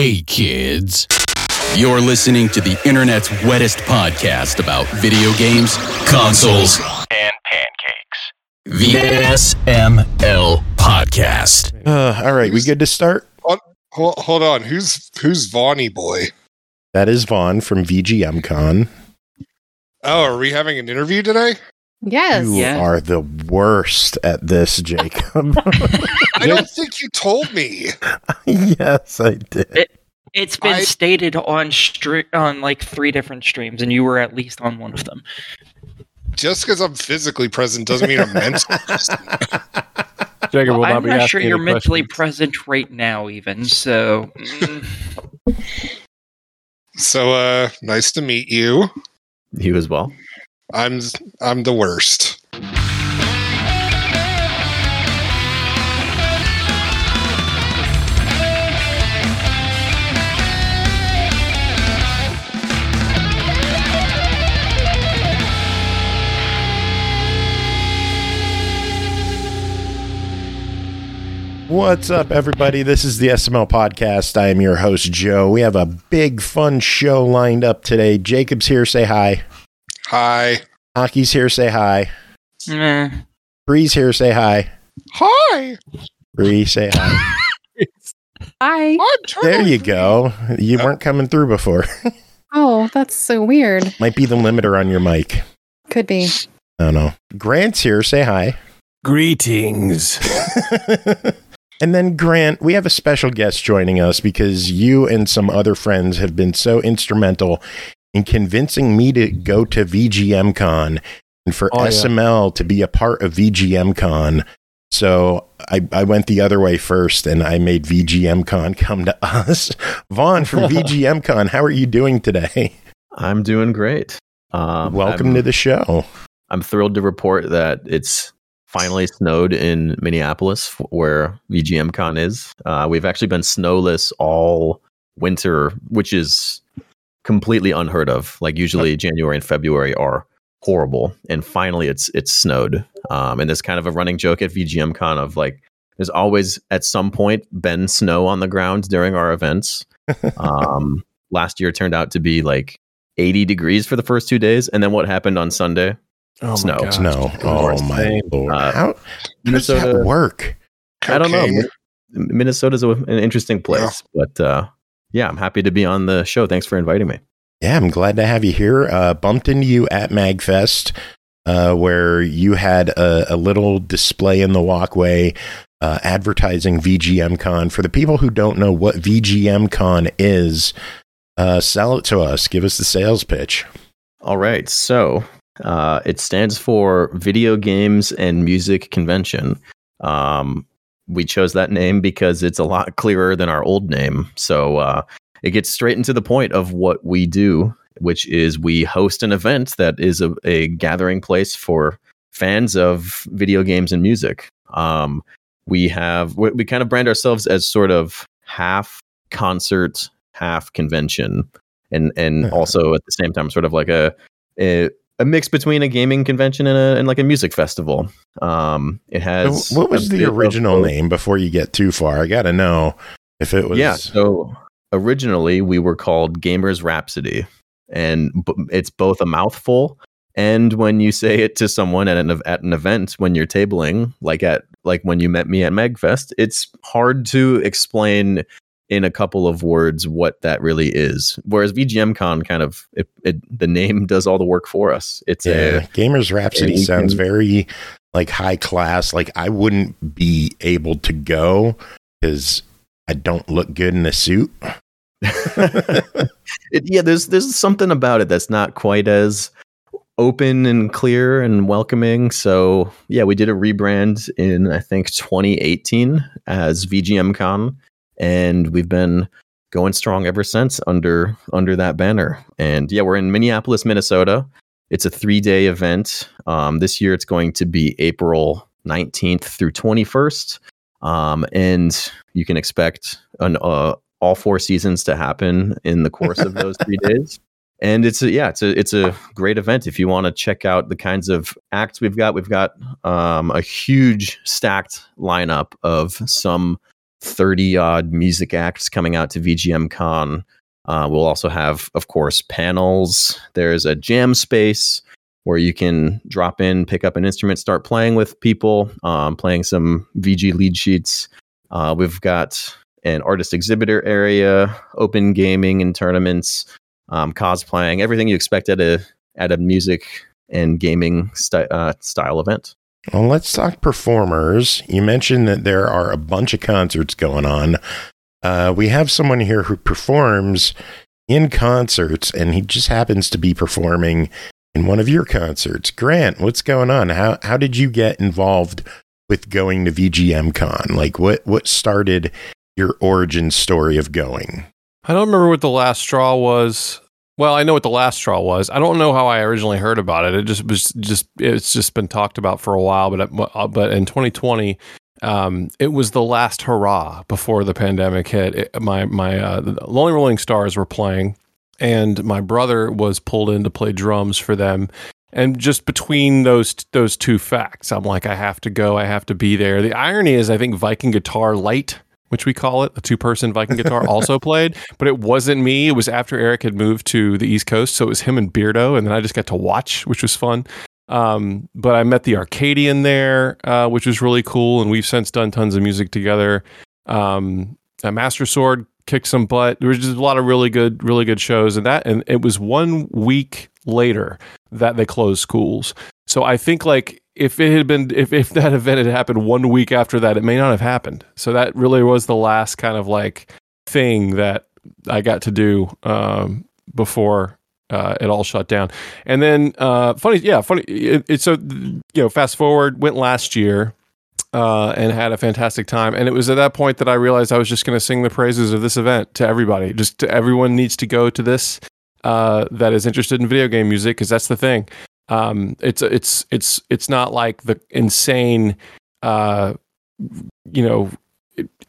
Hey, kids. You're listening to the internet's wettest podcast about video games, consoles, and pancakes. The SML Podcast. Uh, all right, we good to start? Hold, hold on. Who's who's Vaughny boy? That is Vaughn from VGM Con. Oh, are we having an interview today? Yes. You Yeah. are the worst at this, Jacob. I don't think you told me. yes, I did. It's been I- stated on stri- on like three different streams, and you were at least on one of them. Just because I'm physically present doesn't mean I'm mentally present. Jacob will Well, not I'm be not sure you're mentally present right now, even. So, mm, So, uh, nice to meet you. You as well. I'm I'm the worst. What's up, everybody? This is the SML Podcast. I am your host, Joe. We have a big, fun show lined up today. Jacob's here, say hi. Hi. Aki's here, say hi. Bri's here, say hi. Hi. Bri, say hi. Hi. There you go. You uh, weren't coming through before. Oh, that's so weird. Might be the limiter on your mic. Could be. I don't know. Grant's here, say hi. Greetings. and then Grant, we have a special guest joining us because you and some other friends have been so instrumental in convincing me to go to VGMCon and for Oh, yeah. SML to be a part of VGMCon. So I, I went the other way first and I made VGMCon come to us. Vaughn from VGMCon, how are you doing today? I'm doing great. Um, Welcome I'm, to the show. I'm thrilled to report that it's finally snowed in Minneapolis, where VGMCon is. Uh, we've actually been snowless all winter, which is completely unheard of. Like usually January and February are horrible, and finally it's it's snowed. Um, and there's kind of a running joke at VGM Con of like, there's always at some point been snow on the ground during our events. um, last year turned out to be like 80 degrees for the first two days, and then what happened on Sunday? Oh Snow. gosh. Snow. Oh Lord. my lord. Uh, how, how does Minnesota. that work? I don't know. Cocaine. Min- Minnesota's a, an interesting place, but uh, yeah, I'm happy to be on the show. Thanks for inviting me. Yeah, I'm glad to have you here. Uh, bumped into you at MagFest, uh, where you had a, a little display in the walkway uh, advertising VGMCon. For the people who don't know what VGMCon is, uh, sell it to us. Give us the sales pitch. All right, so uh, it stands for Video Games and Music Convention. Um, we chose that name because it's a lot clearer than our old name. So uh, it gets straight into the point of what we do, which is we host an event that is a, a gathering place for fans of video games and music. Um, we have we, we kind of brand ourselves as sort of half concert, half convention, and and Uh-huh. also at the same time sort of like a a, a mix between a gaming convention and a and like a music festival. Um, it has what was the bit of original name before you get too far? I got to know if it was. Yeah. So originally we were called Gamers Rhapsody, and b- it's both a mouthful. And when you say it to someone at an at an event when you're tabling, like at like when you met me at MagFest, it's hard to explain in a couple of words what that really is. Whereas VGMCon kind of it, it the name does all the work for us. It's Yeah, Gamers Rhapsody we sounds very like high class. Like I wouldn't be able to go because I don't look good in a suit. it, yeah, there's there's something about it that's not quite as open and clear and welcoming. So yeah, we did a rebrand in I think 2018 as VGM Con, and we've been going strong ever since under under that banner. And yeah, we're in Minneapolis, Minnesota. It's a three day event. Um, this year, it's going to be April 19th through 21st. Um, and you can expect an uh, all four seasons to happen in the course of those three days. And it's a, yeah, it's a it's a great event if you want to check out the kinds of acts we've got. We've got um, a huge stacked lineup of some 30 odd music acts coming out to VGM Con. Uh, we'll also have, of course, panels. There's a jam space where you can drop in, pick up an instrument, start playing with people, um, playing some VG lead sheets. Uh, we've got an artist exhibitor area, open gaming and tournaments, um, cosplaying, everything you expect at a at a music and gaming uh, style event. Well, let's talk performers. You mentioned that there are a bunch of concerts going on. Uh, we have someone here who performs in concerts, and he just happens to be performing in one of your concerts. Grant, what's going on? How how did you get involved with going to VGM Con? Like, what what started your origin story of going? I don't remember what the last straw was. Well, I know what the last straw was. I don't know how I originally heard about it. It just was just it's just been talked about for a while. But uh, but in 2020, um, it was the last hurrah before the pandemic hit. It, my my uh, Lonely Rolling Stars were playing, and my brother was pulled in to play drums for them. And just between those those two facts, I'm like, I have to go. I have to be there. The irony is, I think Viking Guitar Light which we call it, a two person Viking guitar, also played, but it wasn't me. It was after Eric had moved to the East Coast. So it was him and Beardo. And then I just got to watch, which was fun. Um, but I met the Arcadian there, uh, which was really cool. And we've since done tons of music together. Um, Master Sword kicked some butt. There was just a lot of really good, really good shows. And that, and it was one week later that they closed schools. So I think like if it had been if, if that event had happened one week after that, it may not have happened. So that really was the last kind of like thing that I got to do um, before uh, it all shut down. And then uh, funny, yeah, funny. It, it, so you know, fast forward went last year. Uh, and had a fantastic time. And it was at that point that I realized I was just going to sing the praises of this event to everybody. Just to, everyone needs to go to this uh, that is interested in video game music because that's the thing. Um, it's it's it's it's not like the insane, uh, you know,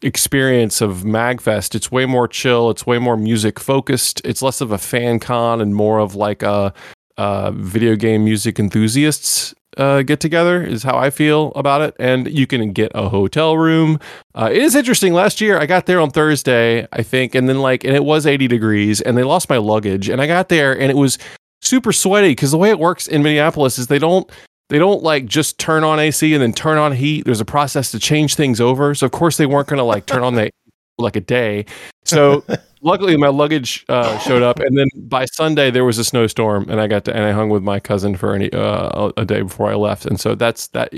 experience of Magfest. It's way more chill. It's way more music focused. It's less of a fan con and more of like a, a video game music enthusiasts uh, get together. Is how I feel about it. And you can get a hotel room. Uh, it is interesting. Last year I got there on Thursday, I think, and then like, and it was 80 degrees, and they lost my luggage, and I got there, and it was super sweaty because the way it works in Minneapolis is they don't they don't like just turn on AC and then turn on heat. There's a process to change things over. So of course they weren't going to like turn on the like a day. So luckily my luggage uh, showed up, and then by Sunday there was a snowstorm, and I got to and I hung with my cousin for any uh, a day before I left. And so that's that.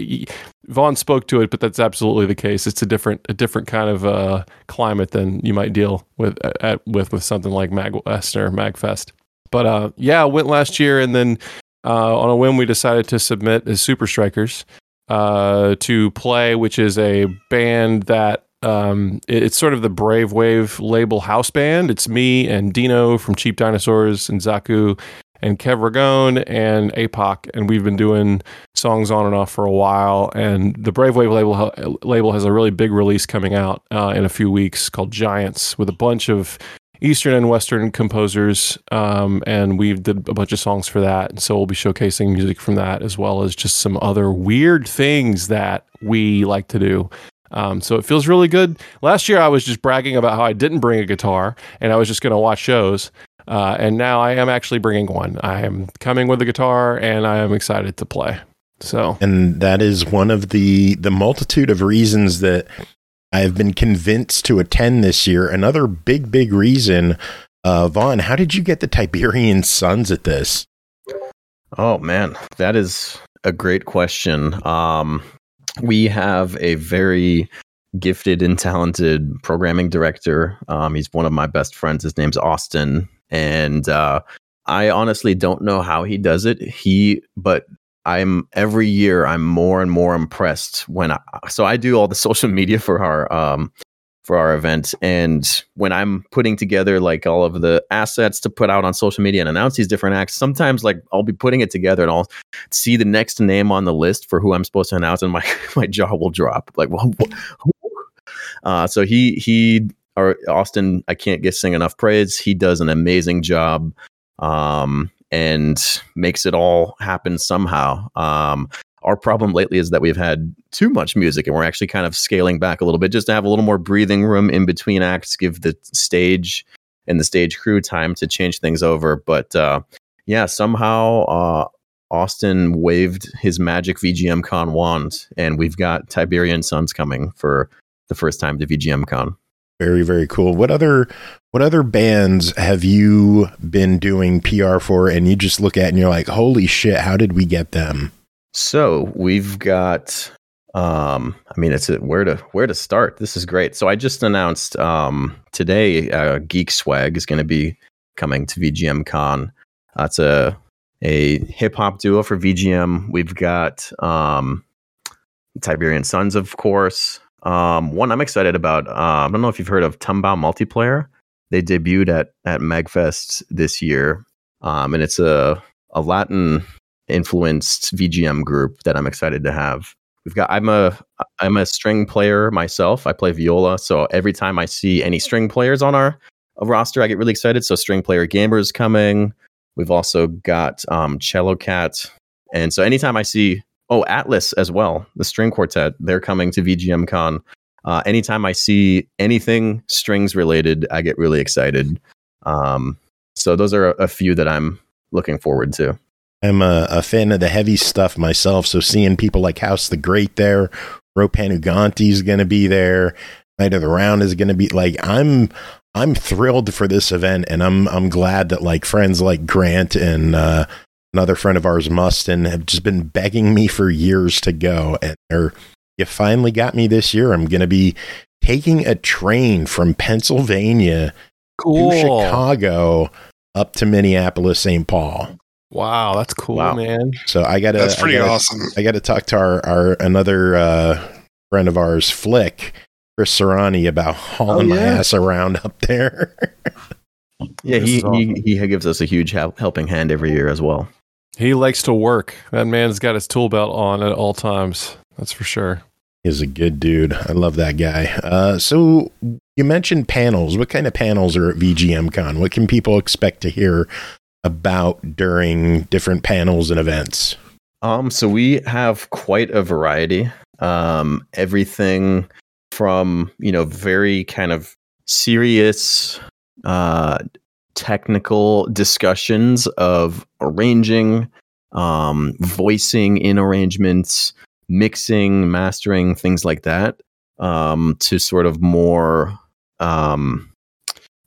Vaughn spoke to it, but that's absolutely the case. It's a different a different kind of uh, climate than you might deal with at, with with something like MagWest or MagFest. But uh, yeah, went last year, and then uh, on a whim, we decided to submit as Super Strikers uh, to play, which is a band that um, it, it's sort of the Brave Wave label house band. It's me and Dino from Cheap Dinosaurs and Zaku and Kev Ragone and APOC, and we've been doing songs on and off for a while. And the Brave Wave label label has a really big release coming out uh, in a few weeks called Giants, with a bunch of Eastern and Western composers, um, and we did a bunch of songs for that. And so we'll be showcasing music from that as well as just some other weird things that we like to do. Um, so it feels really good. Last year I was just bragging about how I didn't bring a guitar and I was just going to watch shows. Uh, and now I am actually bringing one. I am coming with a guitar and I am excited to play. So, and that is one of the the multitude of reasons that I've been convinced to attend this year. Another big, big reason. Uh, Vaughn, how did you get the Tiberian Sons at this? Oh man, that is a great question. Um, we have a very gifted and talented programming director. Um, he's one of my best friends. His name's Austin, and uh, I honestly don't know how he does it. He, but I'm every year I'm more and more impressed when I so I do all the social media for our um for our event. And when I'm putting together like all of the assets to put out on social media and announce these different acts sometimes like I'll be putting it together and I'll see the next name on the list for who I'm supposed to announce and my my jaw will drop. Like well uh so he he or Austin I can't get sing enough praise. He does an amazing job. Um and makes it all happen somehow. Um, our problem lately is that we've had too much music and we're actually kind of scaling back a little bit just to have a little more breathing room in between acts, give the stage and the stage crew time to change things over. But uh, yeah, somehow uh, Austin waved his magic VGM Con wand, and we've got Tiberian Sons coming for the first time to VGM Con. Very, very cool. What other what other bands have you been doing PR for and you just look at and you're like, holy shit, how did we get them? So we've got um I mean it's a, where to where to start. This is great. So I just announced um today uh, Geek Swag is going to be coming to VGM Con. That's a a hip hop duo for VGM. We've got um Tiberian sons of course. Um, one I'm excited about. Uh, I don't know if you've heard of Tumbao Multiplayer. They debuted at at Magfest this year, um, and it's a a Latin influenced VGM group that I'm excited to have. We've got. I'm a I'm a string player myself. I play viola, so every time I see any string players on our roster, I get really excited. So string player gamers coming. We've also got um, Cello Cat, and so anytime I see oh Atlas as well, the string quartet, they're coming to VGM Con. Uh, anytime I see anything strings related, I get really excited. Um, so those are a, a few that I'm looking forward to. I'm a, a, fan of the heavy stuff myself, so seeing people like House the Great there, Ro Panuganti is going to be there, Night of the Round is going to be like I'm I'm thrilled for this event, and I'm I'm glad that like friends like Grant and uh, another friend of ours, Mustin, have just been begging me for years to go, and they're you finally got me this year. I'm going to be taking a train from Pennsylvania cool. to Chicago up to Minneapolis, St. Paul. Wow, that's cool, wow. man. So I got to That's pretty I gotta, awesome. I got to talk to our, our another uh, friend of ours, Flick, Chris Serrani, about hauling Oh, my ass around up there. Yeah, he, awesome. he he gives us a huge help, helping hand every year as well. He likes to work. That man's got his tool belt on at all times. That's for sure. He's a good dude. I love that guy. Uh, so you mentioned panels. What kind of panels are at VGM Con? What can people expect to hear about during different panels and events? Um, so we have quite a variety. Um, everything from you know very kind of serious, uh, technical discussions of arranging, um, voicing in arrangements, mixing, mastering, things like that, um, to sort of more um,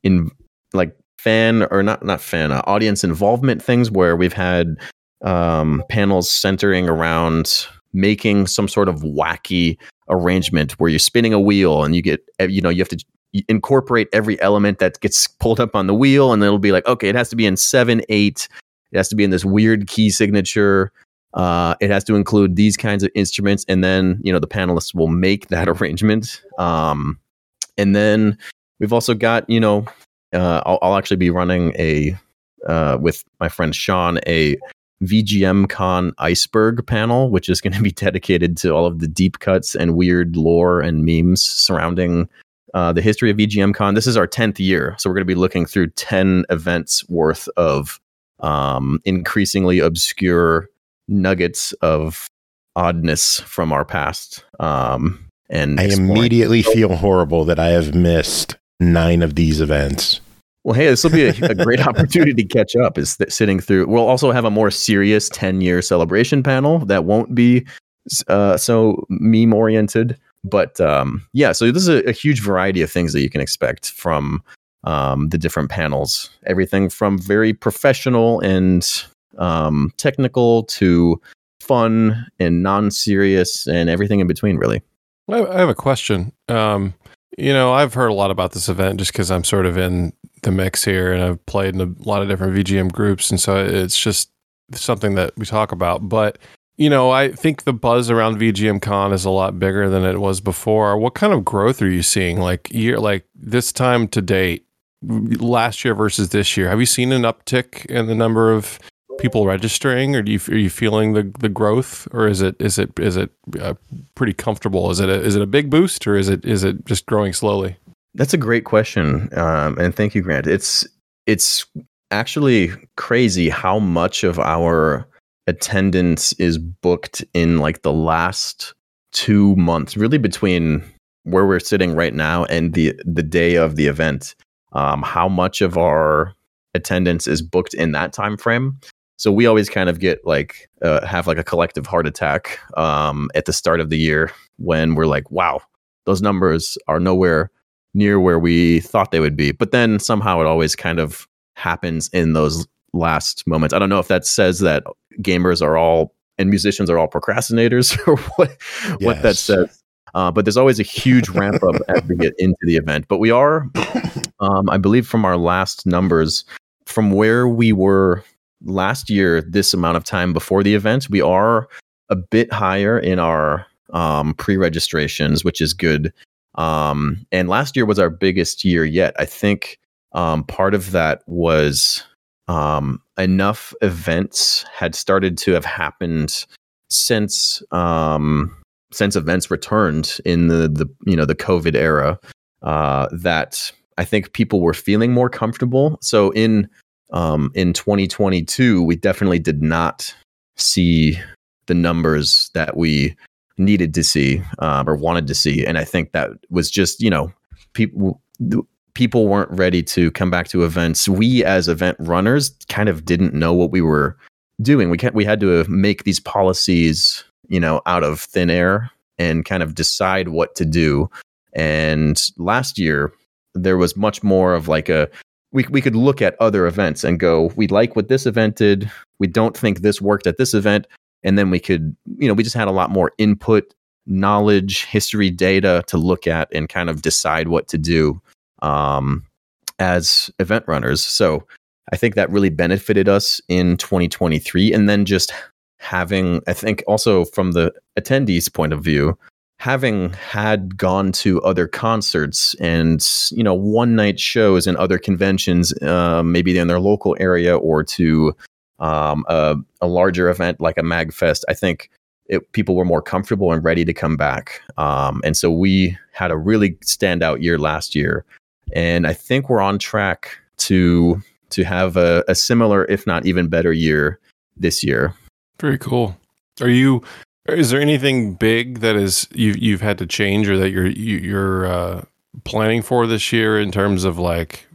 in like fan or not not fan uh, audience involvement things where we've had um, panels centering around making some sort of wacky arrangement where you're spinning a wheel and you get you know you have to incorporate every element that gets pulled up on the wheel and it'll be like okay it has to be in seven eight. It has to be in this weird key signature. Uh, it has to include these kinds of instruments and then you know the panelists will make that arrangement. Um, and then we've also got you know uh, I'll, I'll actually be running a uh, with my friend Sean a VGM Con iceberg panel, which is going to be dedicated to all of the deep cuts and weird lore and memes surrounding uh, the history of VGM Con. This is our 10th year. So we're going to be looking through 10 events worth of um, increasingly obscure nuggets of oddness from our past. Um, and I immediately feel horrible that I have missed nine of these events. Well, hey, this will be a, a great opportunity to catch up. Is th- sitting through. We'll also have a more serious ten year celebration panel that won't be uh, so meme oriented. But um, yeah, so this is a, a huge variety of things that you can expect from um, the different panels. Everything from very professional and um, technical to fun and non serious and everything in between. Really. I, I have a question. Um, you know, I've heard a lot about this event just because I'm sort of in the mix here, and I've played in a lot of different VGM groups, and so it's just something that we talk about. But you know, I think the buzz around VGM Con is a lot bigger than it was before. What kind of growth are you seeing, like year, like this time to date, last year versus this year? Have you seen an uptick in the number of people registering, or do you are you feeling the the growth, or is it is it is it uh, pretty comfortable? Is it a, is it a big boost, or is it is it just growing slowly? That's a great question, um, and thank you, Grant. It's it's actually crazy how much of our attendance is booked in like the last two months, really between where we're sitting right now and the the day of the event. Um, how much of our attendance is booked in that time frame? So we always kind of get like uh, have like a collective heart attack um, at the start of the year when we're like, wow, those numbers are nowhere near where we thought they would be. But then somehow it always kind of happens in those last moments. I don't know if that says that gamers are all and musicians are all procrastinators or what what that says. Uh, but there's always a huge ramp up as we get into the event. But we are, um, I believe, from our last numbers, from where we were last year, this amount of time before the event, we are a bit higher in our um, pre-registrations, which is good. Um, and last year was our biggest year yet. I think um, part of that was um, enough events had started to have happened since um, since events returned in the the you know the COVID era uh, that I think people were feeling more comfortable. So in um, in 2022, we definitely did not see the numbers that we needed to see um, or wanted to see, and I think that was just you know people people weren't ready to come back to events. We as event runners kind of didn't know what we were doing. We we had to make these policies, you know, out of thin air and kind of decide what to do. And last year there was much more of like a we we could look at other events and go, we like what this event did. We don't think this worked at this event. And then we could, you know, we just had a lot more input, knowledge, history, data to look at and kind of decide what to do um, as event runners. So I think that really benefited us in 2023. And then just having, I think also from the attendees' point of view, having had gone to other concerts and you know one night shows and other conventions, uh, maybe in their local area or to um, a, a larger event like a Magfest, I think it, people were more comfortable and ready to come back. Um, and so we had a really standout year last year and I think we're on track to to have a, a similar, if not even better, year this year. Very cool. Are you? Is there anything big that is you you've had to change or that you're you, you're uh, planning for this year in terms of like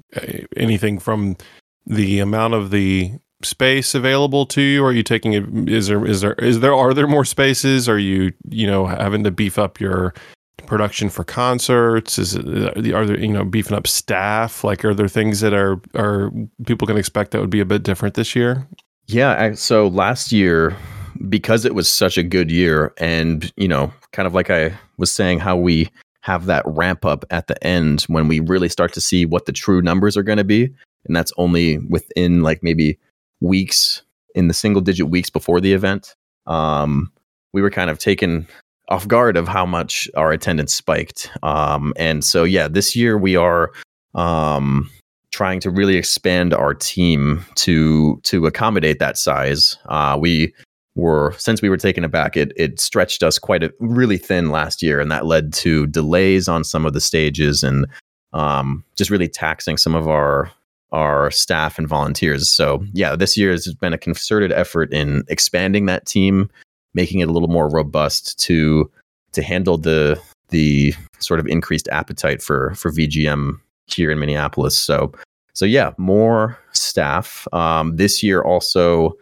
anything from the amount of the space available to you? Are you taking it? Is there is there is there are there more spaces? Are you you know having to beef up your production for concerts? Is it are there you know beefing up staff? Like are there things that are are people can expect that would be a bit different this year? Yeah. So last year, because it was such a good year, and you know, kind of like I was saying, how we have that ramp up at the end when we really start to see what the true numbers are going to be, and that's only within like maybe weeks in the single digit weeks before the event. Um, we were kind of taken off guard of how much our attendance spiked. Um, and so, yeah, this year we are um, trying to really expand our team to to accommodate that size. Uh, we were since we were taken aback, it it stretched us quite a really thin last year, and that led to delays on some of the stages and um, just really taxing some of our our staff and volunteers. So yeah, this year has been a concerted effort in expanding that team, making it a little more robust to to handle the the sort of increased appetite for for VGM here in Minneapolis. So so yeah, more staff. Um, this year also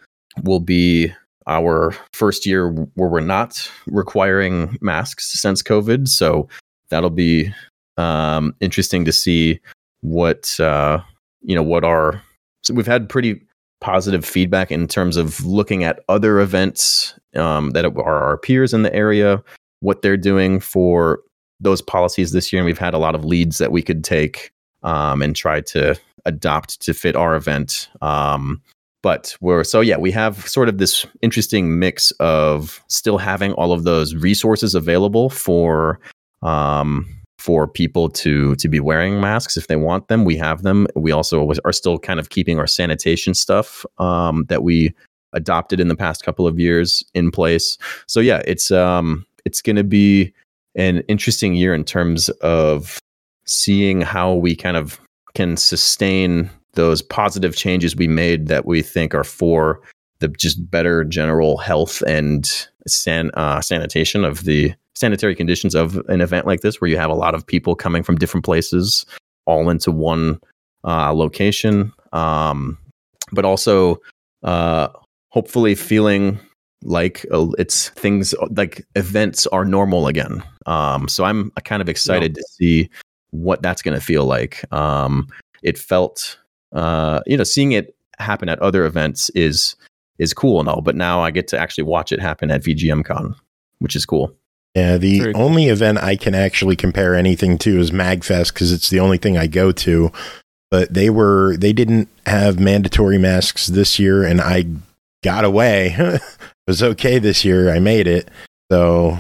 will be our first year where we're not requiring masks since COVID. So that'll be um, interesting to see what uh, you know what our. So we've had pretty positive feedback in terms of looking at other events um, that are our peers in the area, what they're doing for those policies this year, and we've had a lot of leads that we could take um, and try to adopt to fit our event. Um, but we're so yeah, we have sort of this interesting mix of still having all of those resources available for um, for people to to be wearing masks if they want them. We have them. We also are still kind of keeping our sanitation stuff um, that we adopted in the past couple of years in place. So yeah, it's um, it's going to be an interesting year in terms of seeing how we kind of can sustain those positive changes we made that we think are for the just better general health and san, uh, sanitation of the sanitary conditions of an event like this, where you have a lot of people coming from different places all into one uh, location, um, but also uh, hopefully feeling like uh, it's things like events are normal again. Um, so I'm kind of excited to see what that's going to feel like. Um, it felt, uh, you know, seeing it happen at other events is is cool and all, but now I get to actually watch it happen at VGMCon, which is cool. Yeah, the Very cool. only event I can actually compare anything to is MagFest because it's the only thing I go to. But they were they didn't have mandatory masks this year, and I got away. it was okay this year. I made it. So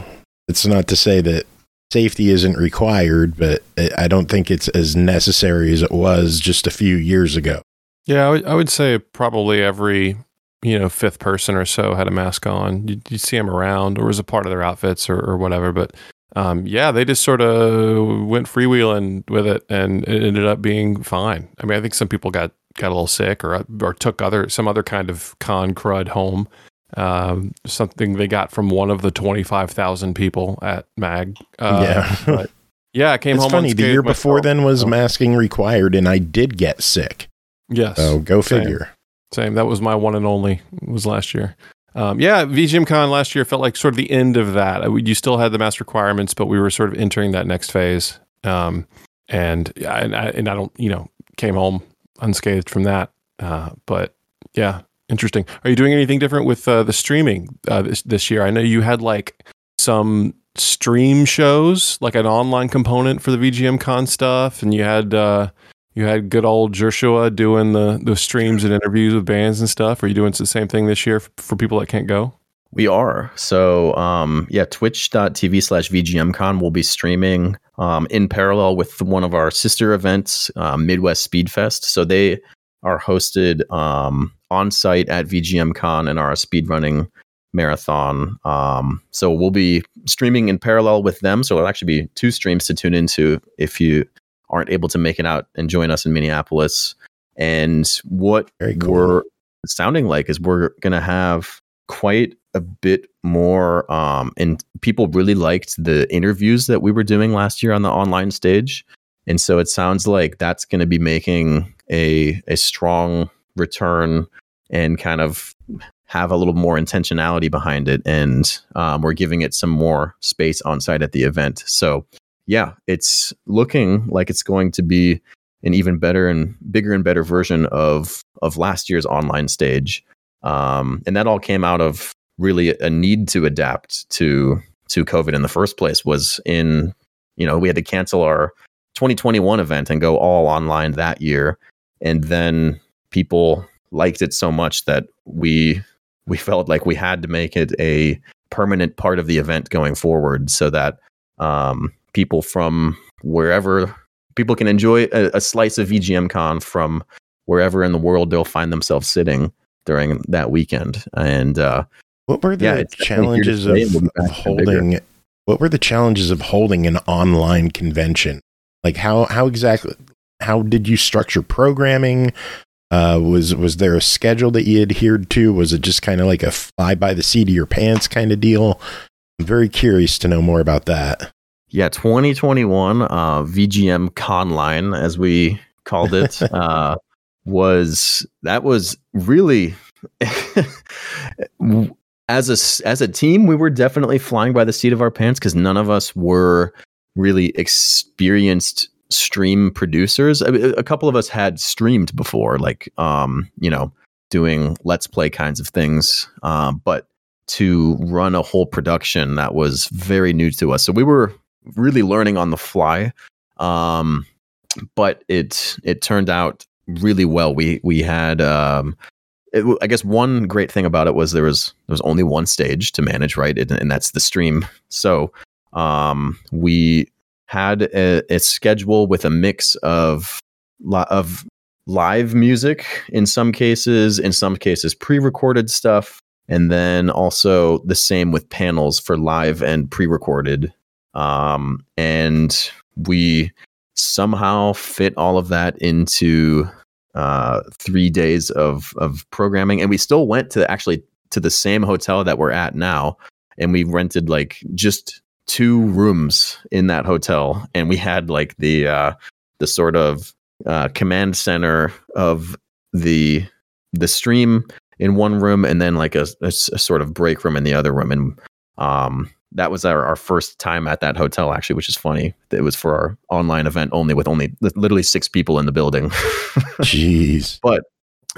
it's not to say that safety isn't required, but I- I don't think it's as necessary as it was just a few years ago. Yeah, I would, would say probably every you know fifth person or so had a mask on. You, you see them around, or was a part of their outfits or, or whatever. But um, yeah, they just sort of went freewheeling with it, and it ended up being fine. I mean, I think some people got got a little sick or or took other some other kind of con crud home. Um, something they got from one of the twenty five thousand people at Mag. Uh, Yeah. yeah, I came it's home. funny. The year before then was So, masking required, and I did get sick. yes. So go Same. figure. Same. That was my one and only. Was last year. Um, yeah, VGMCon last year felt like sort of the end of that. Uh, You still had the mass requirements, but we were sort of entering that next phase. Um, and yeah, and I, and I don't, you know, came home unscathed from that. Uh, but yeah, interesting. Are you doing anything different with uh, the streaming uh, this this year? I know you had like some stream shows, like an online component for the VGMCon stuff, and you had. Uh, you had good old Joshua doing the the streams and interviews with bands and stuff. Are you doing the same thing this year for people that can't go? We are. So, um, yeah, twitch.tv slash VGMCon will be streaming um, in parallel with one of our sister events, uh, Midwest Speedfest. So they are hosted um, on site at VGMCon and are a speedrunning marathon. Um, so we'll be streaming in parallel with them. So it'll actually be two streams to tune into if you aren't able to make it out and join us in Minneapolis. And what cool. we're sounding like is we're going to have quite a bit more um and people really liked the interviews that we were doing last year on the online stage. And so it sounds like that's going to be making a a strong return and kind of have a little more intentionality behind it. And um, we're giving it some more space on site at the event. So yeah it's looking like it's going to be an even better and bigger and better version of of last year's online stage. Um, and that all came out of really a need to adapt to to COVID in the first place. Was in you know we had to cancel our 2021 event and go all online that year, and then people liked it so much that we we felt like we had to make it a permanent part of the event going forward, so that um, people from wherever people can enjoy a, a slice of VGMCon from wherever in the world they'll find themselves sitting during that weekend. And uh, What were the Yeah, it's definitely here to challenges of, and we'll be of bigger. holding? What were the challenges of holding an online convention? Like how how exactly how did you structure programming? Uh, was was there a schedule that you adhered to? Was it just kind of like a fly by the seat of your pants kind of deal? I'm very curious to know more about that. yeah, 2021 uh, VGM Conline, as we called it, uh, was that was really as a as a team, we were definitely flying by the seat of our pants because none of us were really experienced stream producers. I mean, a couple of us had streamed before, like um, you know, doing let's play kinds of things, um, but to run a whole production that was very new to us. So we were really learning on the fly. Um, but it it turned out really well. We we had um, it, I guess one great thing about it was there was there was only one stage to manage, right? And, and that's the stream. So um, we had a, a schedule with a mix of li- of live music in some cases, in some cases pre-recorded stuff, and then also the same with panels for live and pre-recorded. Um, and we somehow fit all of that into uh, three days of of programming, and we still went to actually to the same hotel that we're at now, and we rented like just two rooms in that hotel, and we had like the uh, the sort of uh, command center of the the stream in one room, and then like a sort of break room in the other room, and um, that was our, our first time at that hotel actually, which is funny. It was for our online event only, with only literally six people in the building. Jeez. But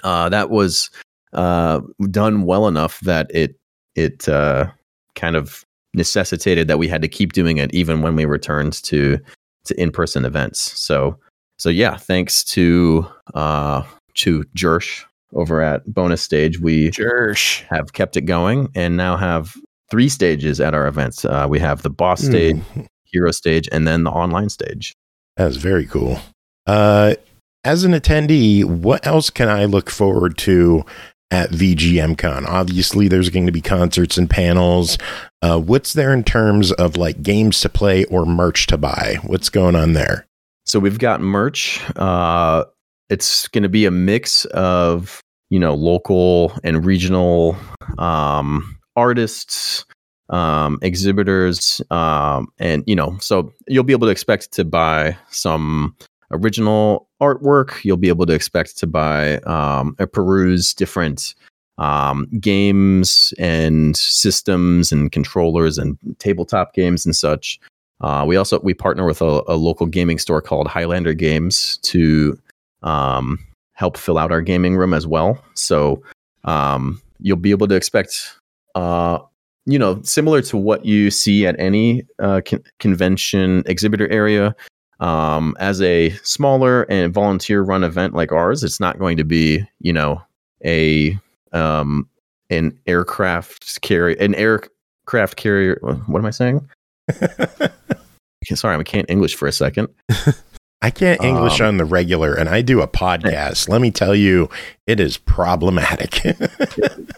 uh, that was uh, done well enough that it it uh, kind of necessitated that we had to keep doing it even when we returned to to in person events. So so yeah, thanks to uh, to Jersh over at Bonus Stage, we Jersh. have kept it going and now have three stages at our events. Uh, we have the boss stage, Mm, hero stage, and then the online stage. That's very cool. Uh, as an attendee, what else can I look forward to at VGMCon? Obviously, there's going to be concerts and panels. Uh, what's there in terms of like games to play or merch to buy? What's going on there? So we've got merch. Uh, it's going to be a mix of you know local and regional um, artists, um, exhibitors, um, and you know so you'll be able to expect to buy some original artwork. You'll be able to expect to buy um, or peruse different um, games and systems and controllers and tabletop games and such. Uh, we also we partner with a, a local gaming store called Highlander Games to um, help fill out our gaming room as well. So um, you'll be able to expect, uh, you know, similar to what you see at any uh, con- convention exhibitor area. Um, as a smaller and volunteer-run event like ours, it's not going to be, you know, a um, an aircraft carrier, an aircraft carrier. What am I saying? Sorry, I can't English for a second. I can't English Um, on the regular, and I do a podcast. Let me tell you, it is problematic.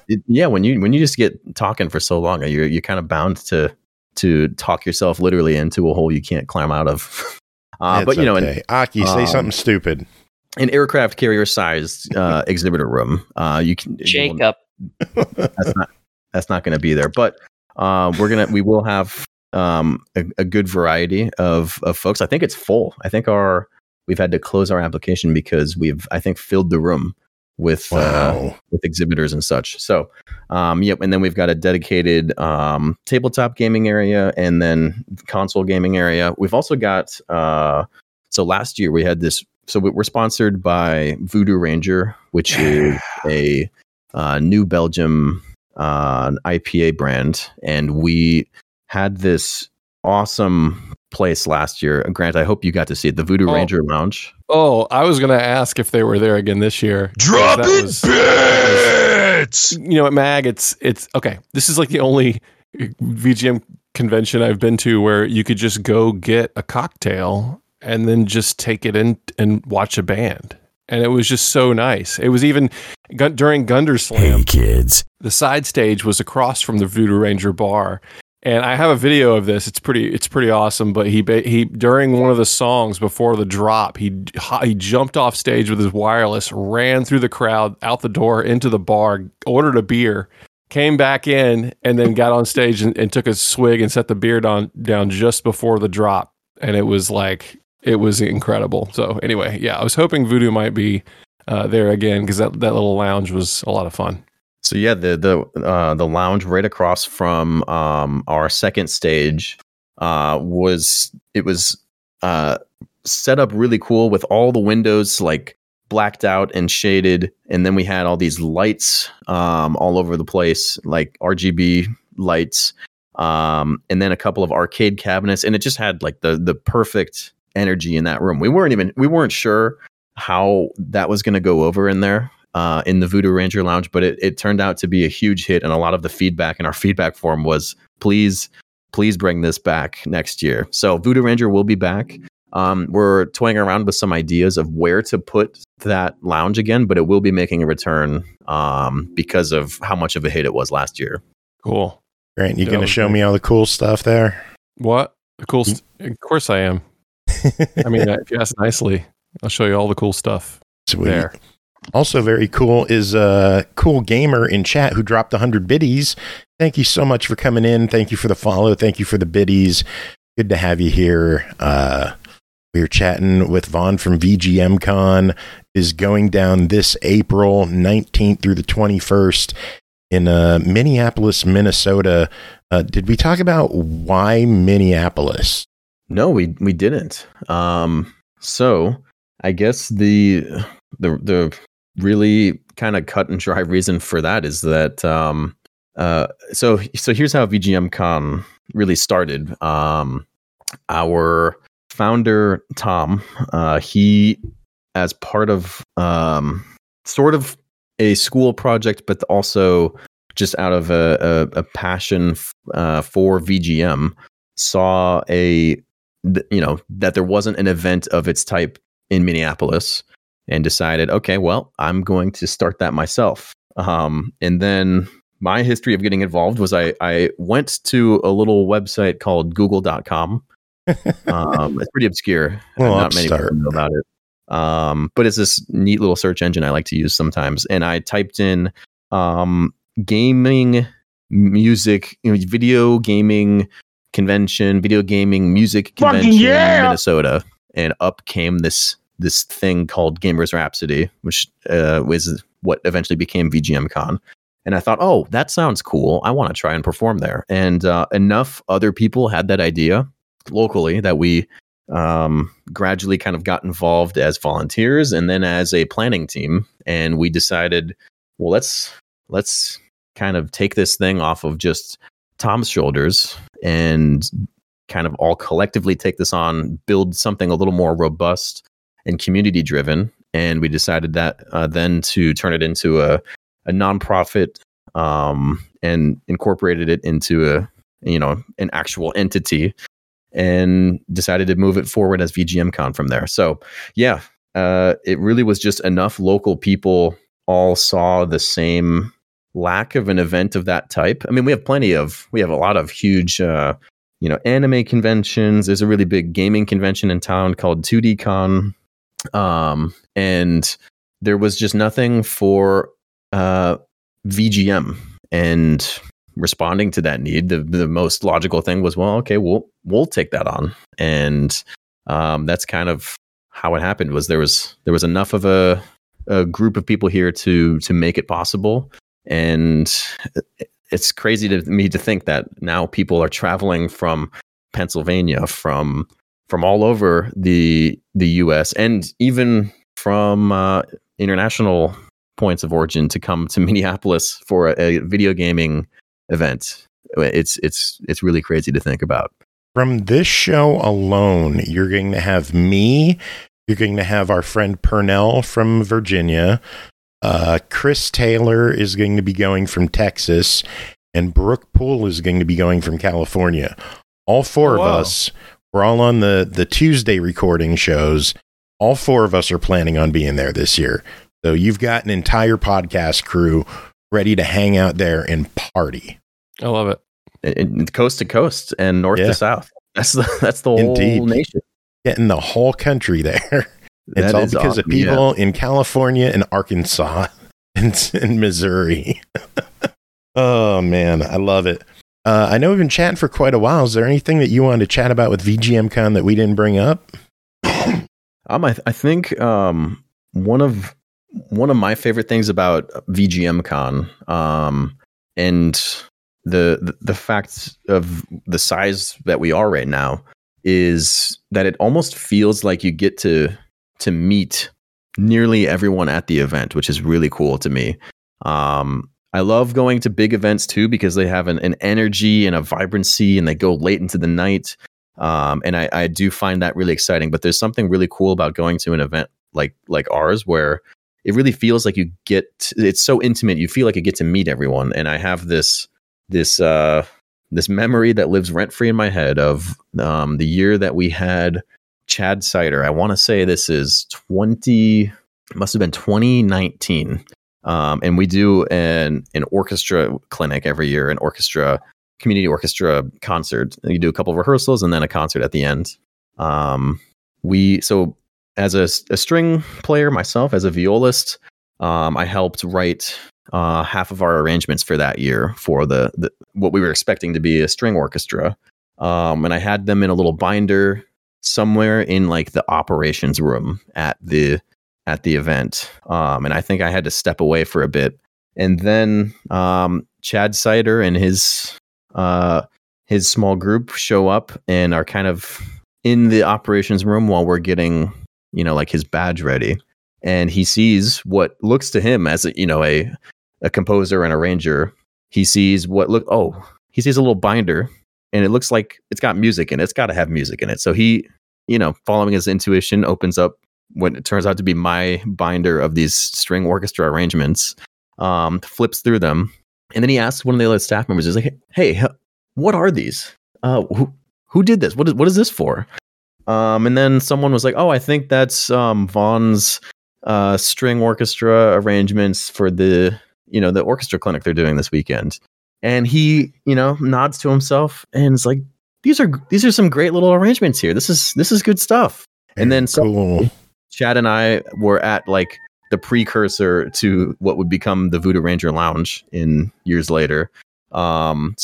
It- yeah, when you when you just get talking for so long, you're you're kind of bound to to talk yourself literally into a hole you can't climb out of. Uh, but It's you know, an, okay. Aki, say um, something stupid. an aircraft carrier sized uh, exhibitor room, uh, you can you will- Jacob. that's not that's not going to be there. But uh, we're gonna we will have um, a, a good variety of of folks. I think it's full. I think our we've had to close our application because we've I think filled the room with uh, with exhibitors and such. So, um, yep. And then we've got a dedicated um, tabletop gaming area and then console gaming area. We've also got, uh, so last year we had this, so we- we're sponsored by Voodoo Ranger, which is a uh, New Belgium uh, IPA brand. And we had this awesome place last year. Uh, Grant, I hope you got to see it, the Voodoo Oh. Ranger Lounge. Oh, I was going to ask if they were there again this year. Drop That it, was- bits. you know, at Mag, it's it's okay. This is like the only VGM convention I've been to where you could just go get a cocktail and then just take it in and watch a band. And it was just so nice. It was even during Gunder Slam. kids. the side stage was across from the Voodoo Ranger bar. And I have a video of this. It's pretty. It's pretty awesome. But he he during one of the songs before the drop, he he jumped off stage with his wireless, ran through the crowd, out the door into the bar, ordered a beer, came back in, and then got on stage and, and took a swig and set the beer down down just before the drop. And it was like it was incredible. So anyway, yeah, I was hoping Voodoo might be uh, there again because that that little lounge was a lot of fun. So yeah, the the uh, the lounge right across from um, our second stage uh, was it was uh, set up really cool with all the windows like blacked out and shaded, and then we had all these lights um, all over the place, like RGB lights, um, and then a couple of arcade cabinets, and it just had like the the perfect energy in that room. We weren't even we weren't sure how that was going to go over in there uh, in the Voodoo Ranger Lounge, but it, it turned out to be a huge hit. And a lot of the feedback in our feedback form was, please, please bring this back next year. So Voodoo Ranger will be back. Um, we're toying around with some ideas of where to put that lounge again, but it will be making a return um, because of how much of a hit it was last year. Cool. Grant, you That going to show great. me all the cool stuff there? What? The cool. St- of course I am. I mean, if you ask nicely, I'll show you all the cool stuff Sweet. there. Also, very cool is a Cool Gamer in chat who dropped 100 biddies. Thank you so much for coming in. Thank you for the follow. Thank you for the biddies. Good to have you here. Uh, we are chatting with Vaughn from VGMCon. Is going down this April 19th through the 21st in uh, Minneapolis, Minnesota. Uh, did we talk about why Minneapolis? No, we we didn't. Um, so I guess the the the really kind of cut and dry reason for that is that um, uh, so so here's how VGM Con really started. Um, our founder Tom, uh, he as part of um, sort of a school project, but also just out of a, a, a passion f- uh, for VGM, saw a th- you know that there wasn't an event of its type in Minneapolis, and decided, okay, well, I'm going to start that myself. Um, and then my history of getting involved was I I went to a little website called Google.com. um, it's pretty obscure. Well, Not many people know about it. Um, but it's this neat little search engine I like to use sometimes. And I typed in um, gaming, music, you know, video gaming convention, video gaming music convention in Minnesota, and up came this this thing called Gamers Rhapsody, which uh, was what eventually became VGM Con. And I thought, oh, that sounds cool. I want to try and perform there. And uh, enough other people had that idea locally that we um, gradually kind of got involved as volunteers and then as a planning team. And we decided, well, let's let's kind of take this thing off of just Tom's shoulders and kind of all collectively take this on, build something a little more robust and community driven. And we decided that uh, then to turn it into a, a nonprofit um, and incorporated it into a you know an actual entity and decided to move it forward as VGMCon from there. So yeah, uh, it really was just enough local people all saw the same lack of an event of that type. I mean, we have plenty of we have a lot of huge uh, you know anime conventions. There's a really big gaming convention in town called 2D Con, um, and there was just nothing for uh, VGM and responding to that need. The the most logical thing was, well, okay, we'll we'll take that on, and um, that's kind of how it happened. Was there was there was enough of a a group of people here to to make it possible, and it's crazy to me to think that now people are traveling from Pennsylvania, from from all over the the U.S. and even from uh, international points of origin to come to Minneapolis for a, a video gaming event. It's it's it's really crazy to think about. From this show alone, you're going to have me. You're going to have our friend Purnell from Virginia. Uh, Chris Taylor is going to be going from Texas, and Brooke Poole is going to be going from California. All four Oh, of us, we're all on the the Tuesday recording shows. All four of us are planning on being there this year. So you've got an entire podcast crew ready to hang out there and party. I love it. In- in coast to coast and north Yeah. to south. That's the that's the whole nation. Getting the whole country there. It's That all is because of awesome, yeah. people in California and Arkansas and, and Missouri. oh man, I love it. Uh, I know we've been chatting for quite a while. Is there anything that you wanted to chat about with VGMCon that we didn't bring up? Um, I, I think um, one of one of my favorite things about VGMCon um, and the, the the fact of the size that we are right now is that it almost feels like you get to to meet nearly everyone at the event, which is really cool to me. Um, I love going to big events too because they have an, an energy and a vibrancy, and they go late into the night. Um, and I, I do find that really exciting. But there's something really cool about going to an event like like ours where it really feels like you get it's so intimate. You feel like you get to meet everyone. And I have this this uh, this memory that lives rent free in my head of um, the year that we had Chad Seiter. I want to say this is 20, must have been 2019. Um, and we do an, an orchestra clinic every year, an orchestra, community orchestra concert. You do a couple rehearsals and then a concert at the end. Um, we, so as a, a string player myself, as a violist, um, I helped write uh, half of our arrangements for that year for the, the what we were expecting to be a string orchestra. Um, and I had them in a little binder somewhere in like the operations room at the at the event. Um, and I think I had to step away for a bit. And then um, Chad Seiter and his uh, his small group show up and are kind of in the operations room while we're getting you know like his badge ready. And he sees what looks to him as a, you know a a composer and arranger. He sees what look oh he sees a little binder and it looks like it's got music in it. It's got to have music in it. So he, you know, following his intuition, opens up what it turns out to be my binder of these string orchestra arrangements, um, flips through them, and then he asks one of the other staff members, "He's like, hey, what are these? Uh, who who did this? What is what is this for?" Um, and then someone was like, "Oh, I think that's um, Vaughn's uh, string orchestra arrangements for the you know the orchestra clinic they're doing this weekend." And he, you know, nods to himself and is like, "These are these are some great little arrangements here. This is this is good stuff." And then some, cool. Chad and I were at like the precursor to what would become the Voodoo Ranger Lounge in years later. Um,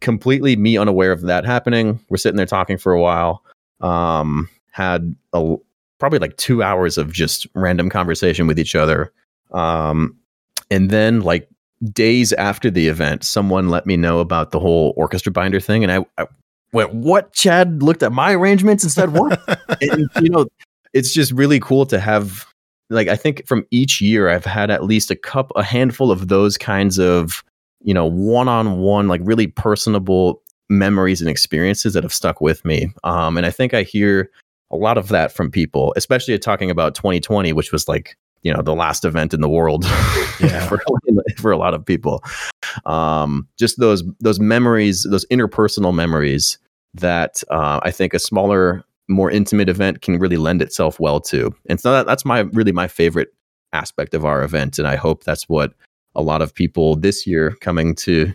completely me unaware of that happening. We're sitting there talking for a while. Um, had a, probably like two hours of just random conversation with each other. Um, and then like days after the event, someone let me know about the whole orchestra binder thing, and I, I went, "What?" Chad looked at my arrangements and said, "What?" and you know, it's just really cool to have like I think from each year I've had at least a cup a handful of those kinds of you know one-on-one like really personable memories and experiences that have stuck with me um and I think I hear a lot of that from people especially talking about 2020 which was like you know the last event in the world Yeah. for, for a lot of people um just those those memories those interpersonal memories that uh, I think a smaller more intimate event can really lend itself well to. And so that, that's my really my favorite aspect of our event. And I hope that's what a lot of people this year coming to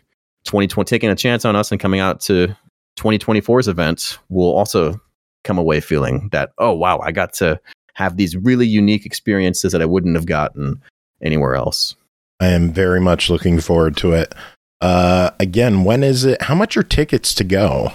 2020, taking a chance on us and coming out to 2024's event will also come away feeling that, oh, wow, I got to have these really unique experiences that I wouldn't have gotten anywhere else. I am very much looking forward to it. Uh, again, when is it? How much are tickets to go?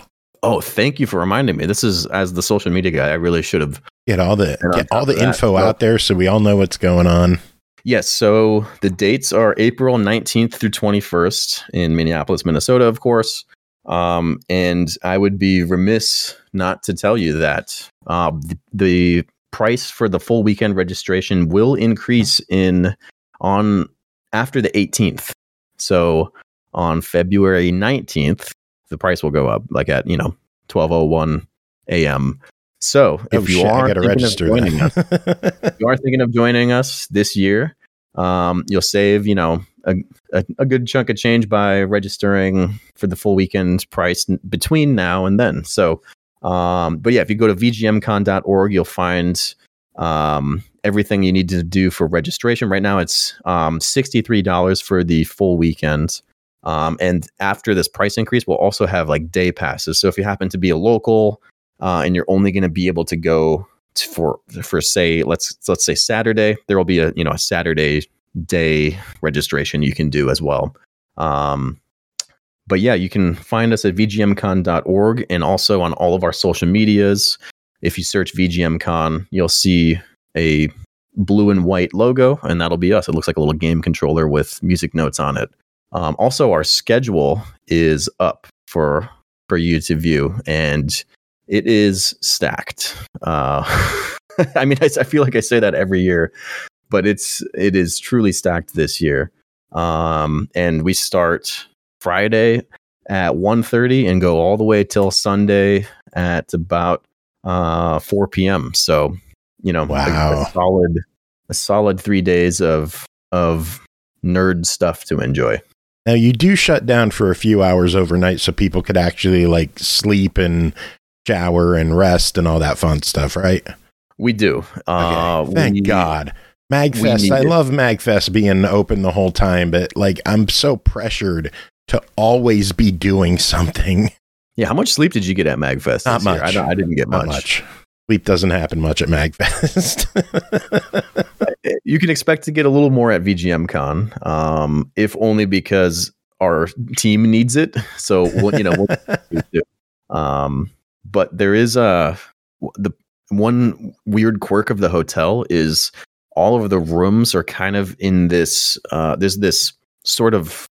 Oh, thank you for reminding me. This is as the social media guy, I really should have Get all the get all the of that, info out there so we all know what's going on. Yes, so the dates are April 19th through 21st in Minneapolis, Minnesota, of course. Um, and I would be remiss not to tell you that uh, the, the price for the full weekend registration will increase in on after the 18th. So on February 19th, the price will go up like at, you know, 1201 a.m. So if oh you shit! are I got to thinking of register joining us, if you are thinking of joining us this year, um, you'll save, you know, a, a, a good chunk of change by registering for the full weekend price between now and then. So, um, but yeah, if you go to vgmcon.org, you'll find um, everything you need to do for registration. Right now, it's um, $63 for the full weekend. Um, and after this price increase, we'll also have like day passes. So if you happen to be a local uh, and you're only going to be able to go for for say let's let's say Saturday, there will be a you know a Saturday day registration you can do as well. Um, but yeah, you can find us at vgmcon.org and also on all of our social medias. If you search VGMCon, you'll see a blue and white logo, and that'll be us. It looks like a little game controller with music notes on it. Um, also, our schedule is up for for you to view, and it is stacked. Uh, I mean, I, I feel like I say that every year, but it's it is truly stacked this year. Um, and we start Friday at 1.30 and go all the way till Sunday at about uh, 4 p.m. So, you know, a- a, solid a solid three days of of nerd stuff to enjoy. Now you do shut down for a few hours overnight so people could actually like sleep and shower and rest and all that fun stuff, right? We do. Uh, Thank we- God. MagFest. I it. love MagFest being open the whole time, but like I'm so pressured to always be doing something. Yeah, how much sleep did you get at MagFest? Not this year? I, much. I didn't get Not much. much. Sleep doesn't happen much at MagFest. you can expect to get a little more at VGM Con, um, if only because our team needs it. So we'll, you know, we'll um, but there is a the one weird quirk of the hotel is all of the rooms are kind of in this. Uh, there's this sort of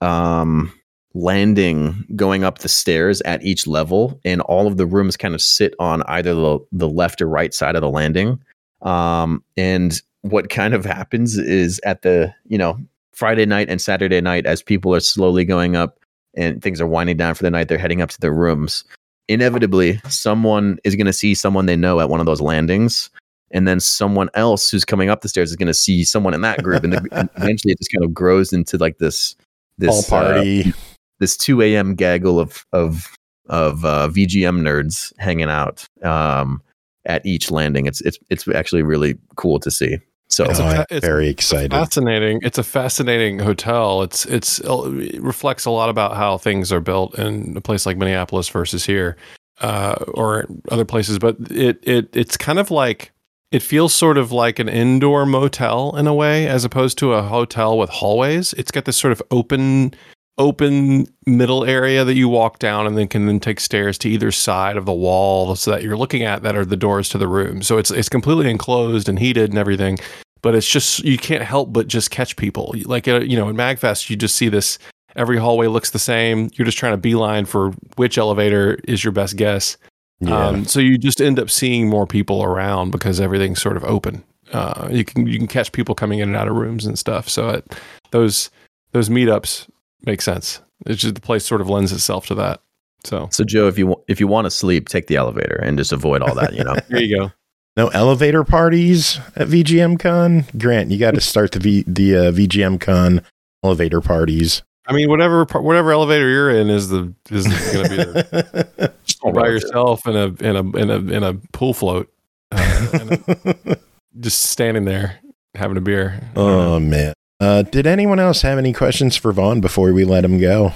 um, landing going up the stairs at each level, and all of the rooms kind of sit on either the, the left or right side of the landing. Um, and what kind of happens is at the you know Friday night and Saturday night, as people are slowly going up and things are winding down for the night, they're heading up to their rooms. Inevitably, someone is going to see someone they know at one of those landings, and then someone else who's coming up the stairs is going to see someone in that group, and, the, and eventually it just kind of grows into like this this All uh, party. this 2 a.m. gaggle of of of uh, VGM nerds hanging out um, at each landing. It's it's it's actually really cool to see. So It's oh, a it's very excited. fascinating. It's a fascinating hotel. It's it's it reflects a lot about how things are built in a place like Minneapolis versus here, uh, or other places. But it it it's kind of like it feels sort of like an indoor motel in a way, as opposed to a hotel with hallways. It's got this sort of open open middle area that you walk down and then can then take stairs to either side of the wall so that you're looking at that are the doors to the room. So it's it's completely enclosed and heated and everything but it's just you can't help but just catch people. Like uh, you know, in MagFest, you just see this. Every hallway looks the same. You're just trying to beeline for which elevator is your best guess. Yeah. Um, so you just end up seeing more people around because everything's sort of open. Uh, you can you can catch people coming in and out of rooms and stuff. So it, those those meetups make sense. It's just the place sort of lends itself to that. So so Joe, if you wa- if you want to sleep, take the elevator and just avoid all that. You know. there you go. no elevator parties at VGM Con. Grant, you got to start the v, the uh, VGM Con elevator parties. I mean, whatever whatever elevator you're in is the is going to be the all by yourself in a in a in a in a pool float, uh, and just standing there having a beer. oh man. Uh, did anyone else have any questions for Vaughn before we let him go?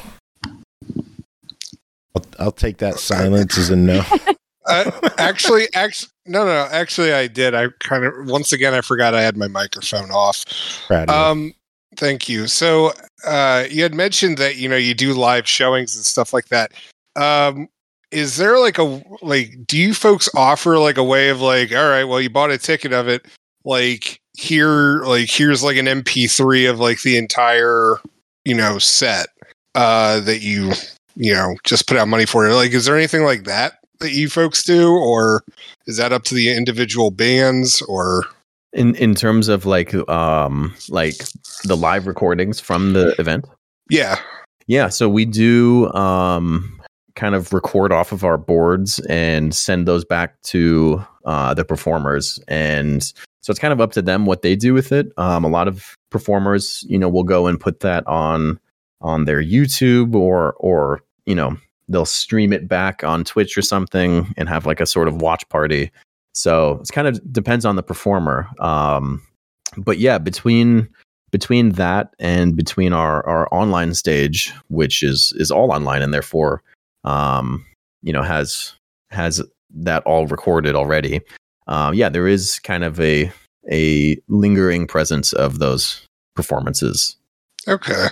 I'll, I'll take that silence as a no. Uh, actually, actually, no, no, actually, I did. I kind of once again I forgot I had my microphone off. Proud of you. Um, thank you. So, uh, you had mentioned that you know you do live showings and stuff like that. Um, is there like a like? Do you folks offer like a way of like, all right, well, you bought a ticket of it, like here, like here's like an MP3 of like the entire you know set uh, that you you know just put out money for it. Like, is there anything like that that you folks do, or is that up to the individual bands or? In in terms of like um like the live recordings from the event. Yeah. Yeah, so we do um kind of record off of our boards and send those back to uh, the performers and so it's kind of up to them what they do with it. Um, a lot of performers you know will go and put that on on their youtube or or you know they'll stream it back on twitch or something and have like a sort of watch party. So it's kind of depends on the performer. Um, but yeah between between that and between our our online stage which is is all online and therefore um you know has has that all recorded already um yeah there is kind of a a lingering presence of those performances Okay.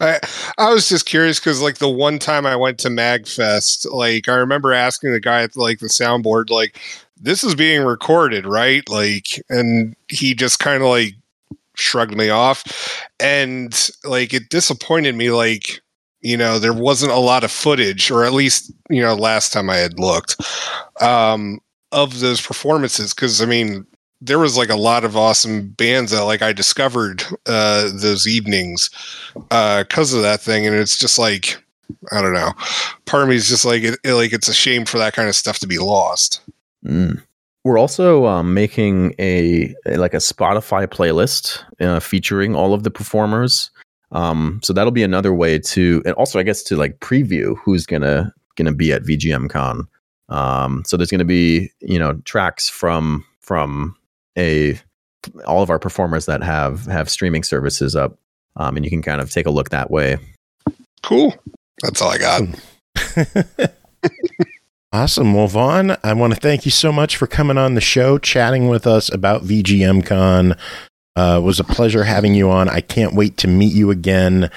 I I was just curious because like the one time I went to MagFest, like I remember asking the guy at like the soundboard, like, this is being recorded, right? Like, and he just kind of like shrugged me off. And like it disappointed me, like, you know, there wasn't a lot of footage, or at least, you know, last time I had looked, um, of those performances. Cause I mean, there was like a lot of awesome bands that like I discovered uh those evenings uh because of that thing and it's just like I don't know. Part of me is just like it, it- like it's a shame for that kind of stuff to be lost. Mm. We're also um, making a, a- like a Spotify playlist uh, featuring all of the performers. Um, so that'll be another way to, and also I guess to like preview who's gonna gonna be at VGM Con. Um, so there's gonna be you know tracks from from a all of our performers that have have streaming services up, um, and you can kind of take a look that way. Cool. That's all I got. Awesome. Well, Vaughn, I want to thank you so much for coming on the show, chatting with us about VGMCon. Uh, it was a pleasure having you on. I can't wait to meet you again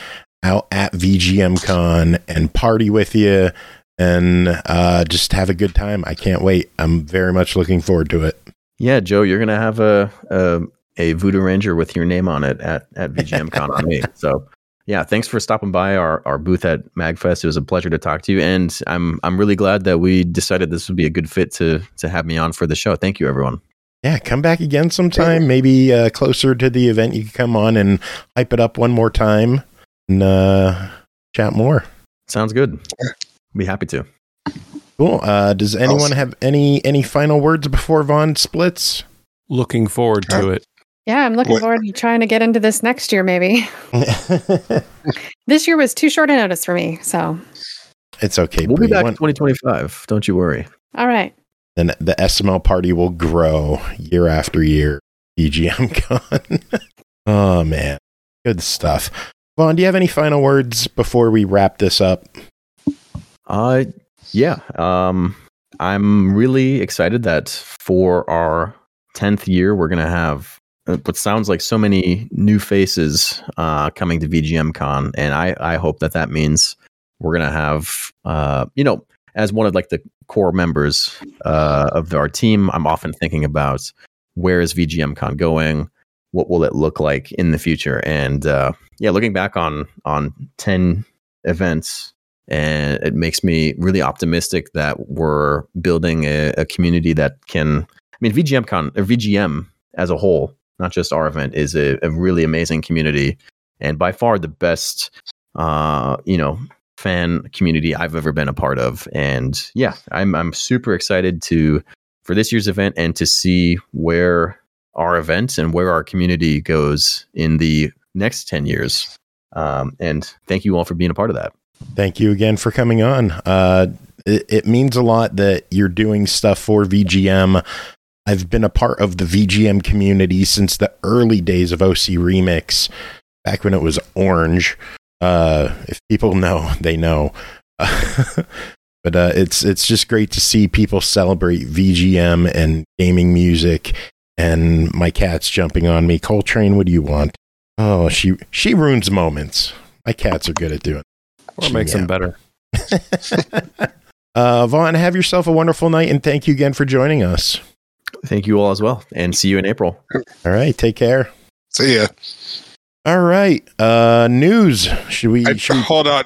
out at VGMCon and party with you and uh, just have a good time. I can't wait. I'm very much looking forward to it. Yeah, Joe, you're gonna have a a, a Voodoo Ranger with your name on it at at VGM Con on me. So yeah, thanks for stopping by our, our booth at MagFest. It was a pleasure to talk to you, and I'm I'm really glad that we decided this would be a good fit to to have me on for the show. Thank you, everyone. Yeah, come back again sometime. Maybe uh, closer to the event, you can come on and hype it up one more time and uh, chat more. Sounds good. Be happy to. Cool. Uh, does anyone Awesome. have any any final words before Vaughn splits? Looking forward to it. Yeah, I'm looking What- forward to trying to get into this next year, maybe. This year was too short a notice for me. So, it's okay. We'll be back One- in 2025. Don't you worry. all right. then the SML party will grow year after year. EGM Con. oh man, good stuff. Vaughn, do you have any final words before we wrap this up? Uh, yeah. Um, I'm really excited that for our 10th year, we're going to have uh, what sounds like so many new faces uh, coming to VGM Con. And I, I hope that that means we're going to have, uh, you know, as one of like the core members uh, of our team, I'm often thinking about where is VGM Con going? What will it look like in the future? And uh, yeah, looking back on on 10 events and it makes me really optimistic that we're building a, a community that can. I mean, VGMCon or VGM as a whole, not just our event, is a, a really amazing community, and by far the best, uh, you know, fan community I've ever been a part of. And yeah, I'm I'm super excited to for this year's event and to see where our event and where our community goes in the next ten years. Um, and thank you all for being a part of that. Thank you again for coming on. Uh, it, it means a lot that you're doing stuff for VGM. I've been a part of the VGM community since the early days of OC Remix, back when it was orange. Uh, if people know, they know. but uh, it's it's just great to see people celebrate VGM and gaming music. And my cat's jumping on me. Coltrane, what do you want? Oh, she she ruins moments. My cats are good at doing. Or makes Yeah. them better. Uh, Vaughn, have yourself a wonderful night and thank you again for joining us. Thank you all as well, and see you in April. All right, take care. See ya. All right, uh, news. Should we? I, should we- hold on.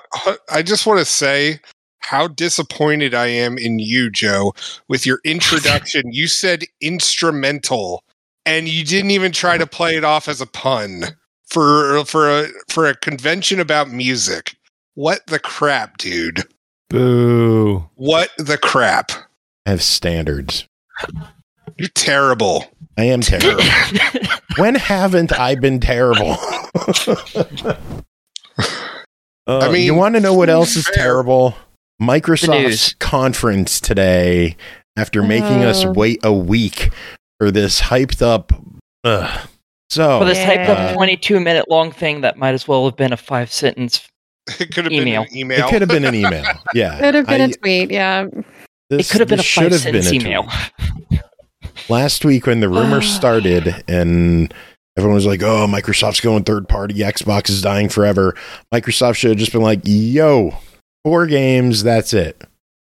I just want to say how disappointed I am in you, Joe, with your introduction. you said instrumental, and you didn't even try to play it off as a pun for for a for a convention about music. What the crap, dude? Boo. What the crap? I have standards. You're terrible. I am terrible. when haven't I been terrible? Uh, I mean, you want to know what else is terrible? Microsoft's conference today, after making us Oh. wait a week for this hyped up. Ugh. So For this hyped uh, up 22 minute long thing that might as well have been a five sentence. It could have Email. been an email. it could have been an email. Yeah, Could have been I- a tweet. Yeah. this- it could have been a should five have been sentence a email. last week when the rumor started and everyone was like, "Oh, Microsoft's going third party, Xbox is dying forever." Microsoft should have just been like, "Yo, four games, that's it,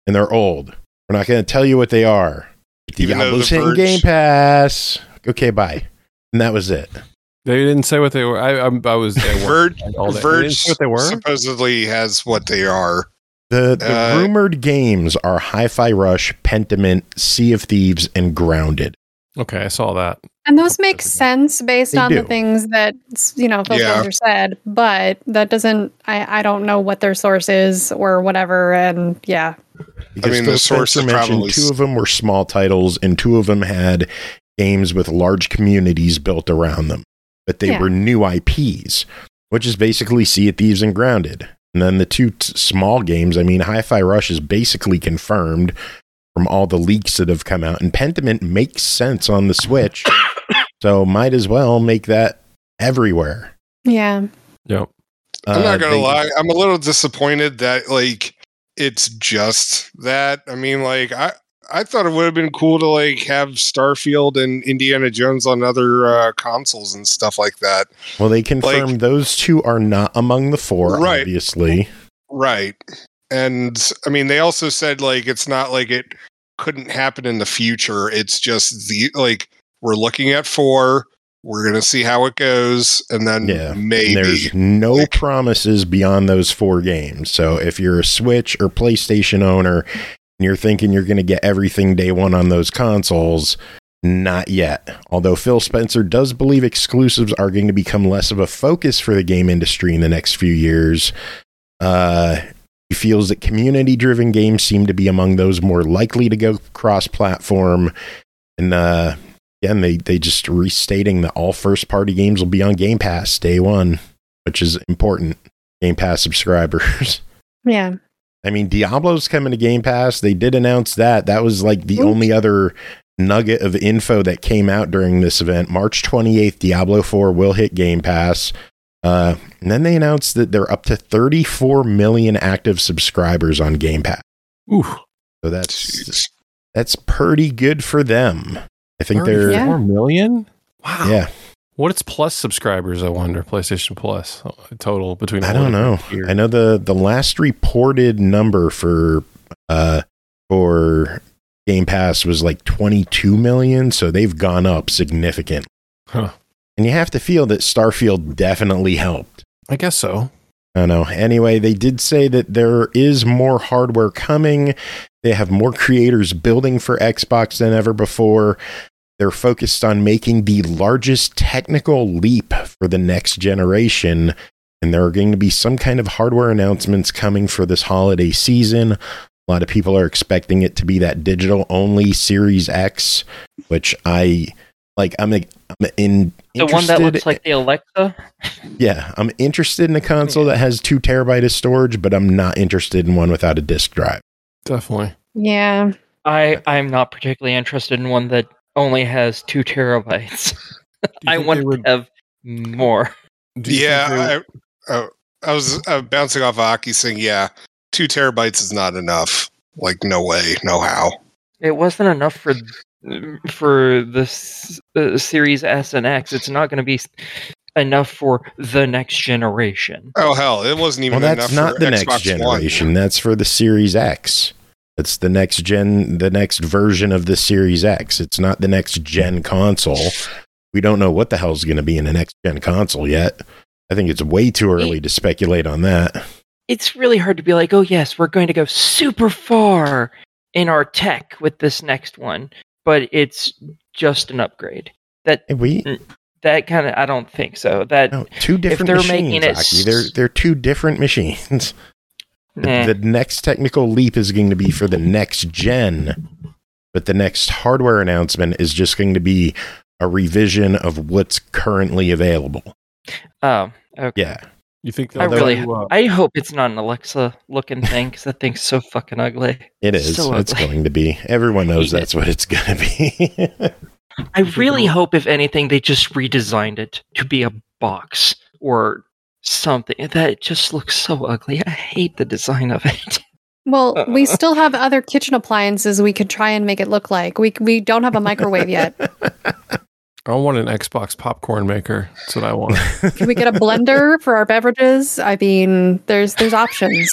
and they're old. We're not going to tell you what they are. Even though Diablo's The hitting Verge- Game Pass. Okay, bye." And that was it. They didn't say what they were. I, I, I was at work Verge, all. They didn't Verge what they were. supposedly has what they are. The, the Uh, rumored games are Hi-Fi Rush, Pentiment, Sea of Thieves, and Grounded. Okay, I saw that. And those make sense based They on the things that you know Phil Yeah. Spencer said, but that doesn't. I I don't know what their source is or whatever. And yeah, Because mean, Phil the source Spencer is mentioned probably two of them were small titles, and two of them had games with large communities built around them, but they Yeah. were new IPs, which is basically Sea of Thieves and Grounded. And then the two t- small games, I mean, Hi-Fi Rush is basically confirmed from all the leaks that have come out, and Pentiment makes sense on the Switch, so might as well make that everywhere. yeah. Yep. I'm Uh, not gonna they- lie. I'm a little disappointed that like it's just that. I mean, like I I thought it would have been cool to like have Starfield and Indiana Jones on other uh, consoles and stuff like that. Well, they confirmed those two are not among the four, Right. obviously. Right. And I mean, they also said like it's not like it couldn't happen in the future. It's just the like we're looking at four. We're gonna see how it goes, and then Yeah. And maybe there's no Like- promises beyond those four games. So if you're a Switch or PlayStation owner and you're thinking you're going to get everything day one on those consoles, not yet. Although Phil Spencer does believe exclusives are going to become less of a focus for the game industry in the next few years. Uh, he feels that community driven games seem to be among those more likely to go cross platform. And uh, again, they, they just restating that all first party games will be on Game Pass day one, which is important. Game Pass subscribers. Yeah. I mean, Diablo's coming to Game Pass. They did announce that. That was like the Oops. only other nugget of info that came out during this event. March 28th, Diablo 4 will hit Game Pass. Uh, and then they announced that they're up to 34 million active subscribers on Game Pass. Ooh, So that's Jeez. that's pretty good for them. I think they're Yeah. four million. Wow. yeah. What is Plus subscribers? I wonder. PlayStation Plus total between. I don't know. I know the the last reported number for uh for Game Pass was like 22 million, so they've gone up significant. Huh. And you have to feel that Starfield definitely helped. I guess so. I don't know. Anyway, they did say that there is more hardware coming. They have more creators building for Xbox than ever before. They're focused on making the largest technical leap for the next generation. And there are going to be some kind of hardware announcements coming for this holiday season. A lot of people are expecting it to be that digital only Series X, which I like. I'm, I'm in The one that looks like the Alexa. yeah, I'm interested in a console that has two terabyte of storage, but I'm not interested in one without a disk drive. Definitely. Yeah. I I'm not particularly interested in one that only has two terabytes. I think want they would- to have more. do you think they Yeah, would- I, uh, I was uh, bouncing off of Aki saying, yeah, two terabytes is not enough. Like, no way, no how. It wasn't enough for for this uh, Series S and X. It's not going to be enough for the next generation. Oh hell, it wasn't even Well, enough that's not for the Xbox next generation. That's for the Series X. That's the next gen, the next version of the Series X. It's not the next gen console. We don't know what the hell's going to be in the next gen console yet. I think it's way too early to speculate on that. It's really hard to be like, oh yes, we're going to go super far in our tech with this next one, but it's just an upgrade. That we that kind of I don't think so. That no, two different they're machines. making it Aki. They're they're two different machines. The- eh. The next technical leap is going to be for the next gen, but the next hardware announcement is just going to be a revision of what's currently available. oh, okay. Yeah. You think I really, do, uh, I hope it's not an Alexa looking thing because that thing's so fucking ugly. It is. So it's ugly. going to be. Everyone knows Hate it. that's what it's going to be. I really hope, if anything, they just redesigned it to be a box or something. That just looks so ugly. I hate the design of it. Well, Uh. we still have other kitchen appliances we could try and make it look like. We we don't have a microwave yet. I want an Xbox popcorn maker. That's what I want. Can we get a blender for our beverages? I mean, there's there's options.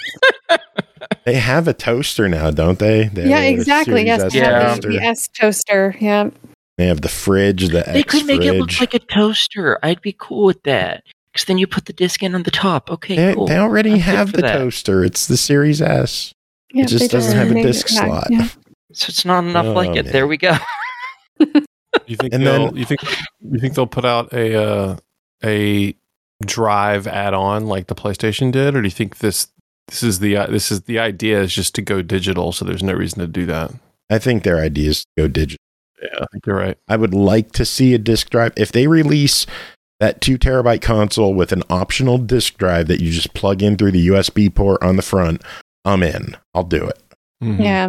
they have a toaster now, don't they? they yeah, exactly. Yes, S we have toaster. the, the S toaster. Yeah. They have the fridge, the they X could make it look like a toaster. I'd be cool with that. Because then you put the disc in on the top. Okay, They, cool. they already I'm have the that. toaster. It's the Series S. yeah just doesn't have a disc yeah, slot. yeah. So it's not enough Oh, like it. man. There we go. You think And they'll, then- you think you think they'll put out a uh, a drive add-on like the PlayStation did, or do you think this this is the uh, this is the idea is just to go digital? So there's no reason to do that. I think their idea is to go digital. Yeah, I think you're right. I would like to see a disk drive. If they release that two terabyte console with an optional disk drive that you just plug in through the USB port on the front, I'm in. I'll do it Mhm. Yeah.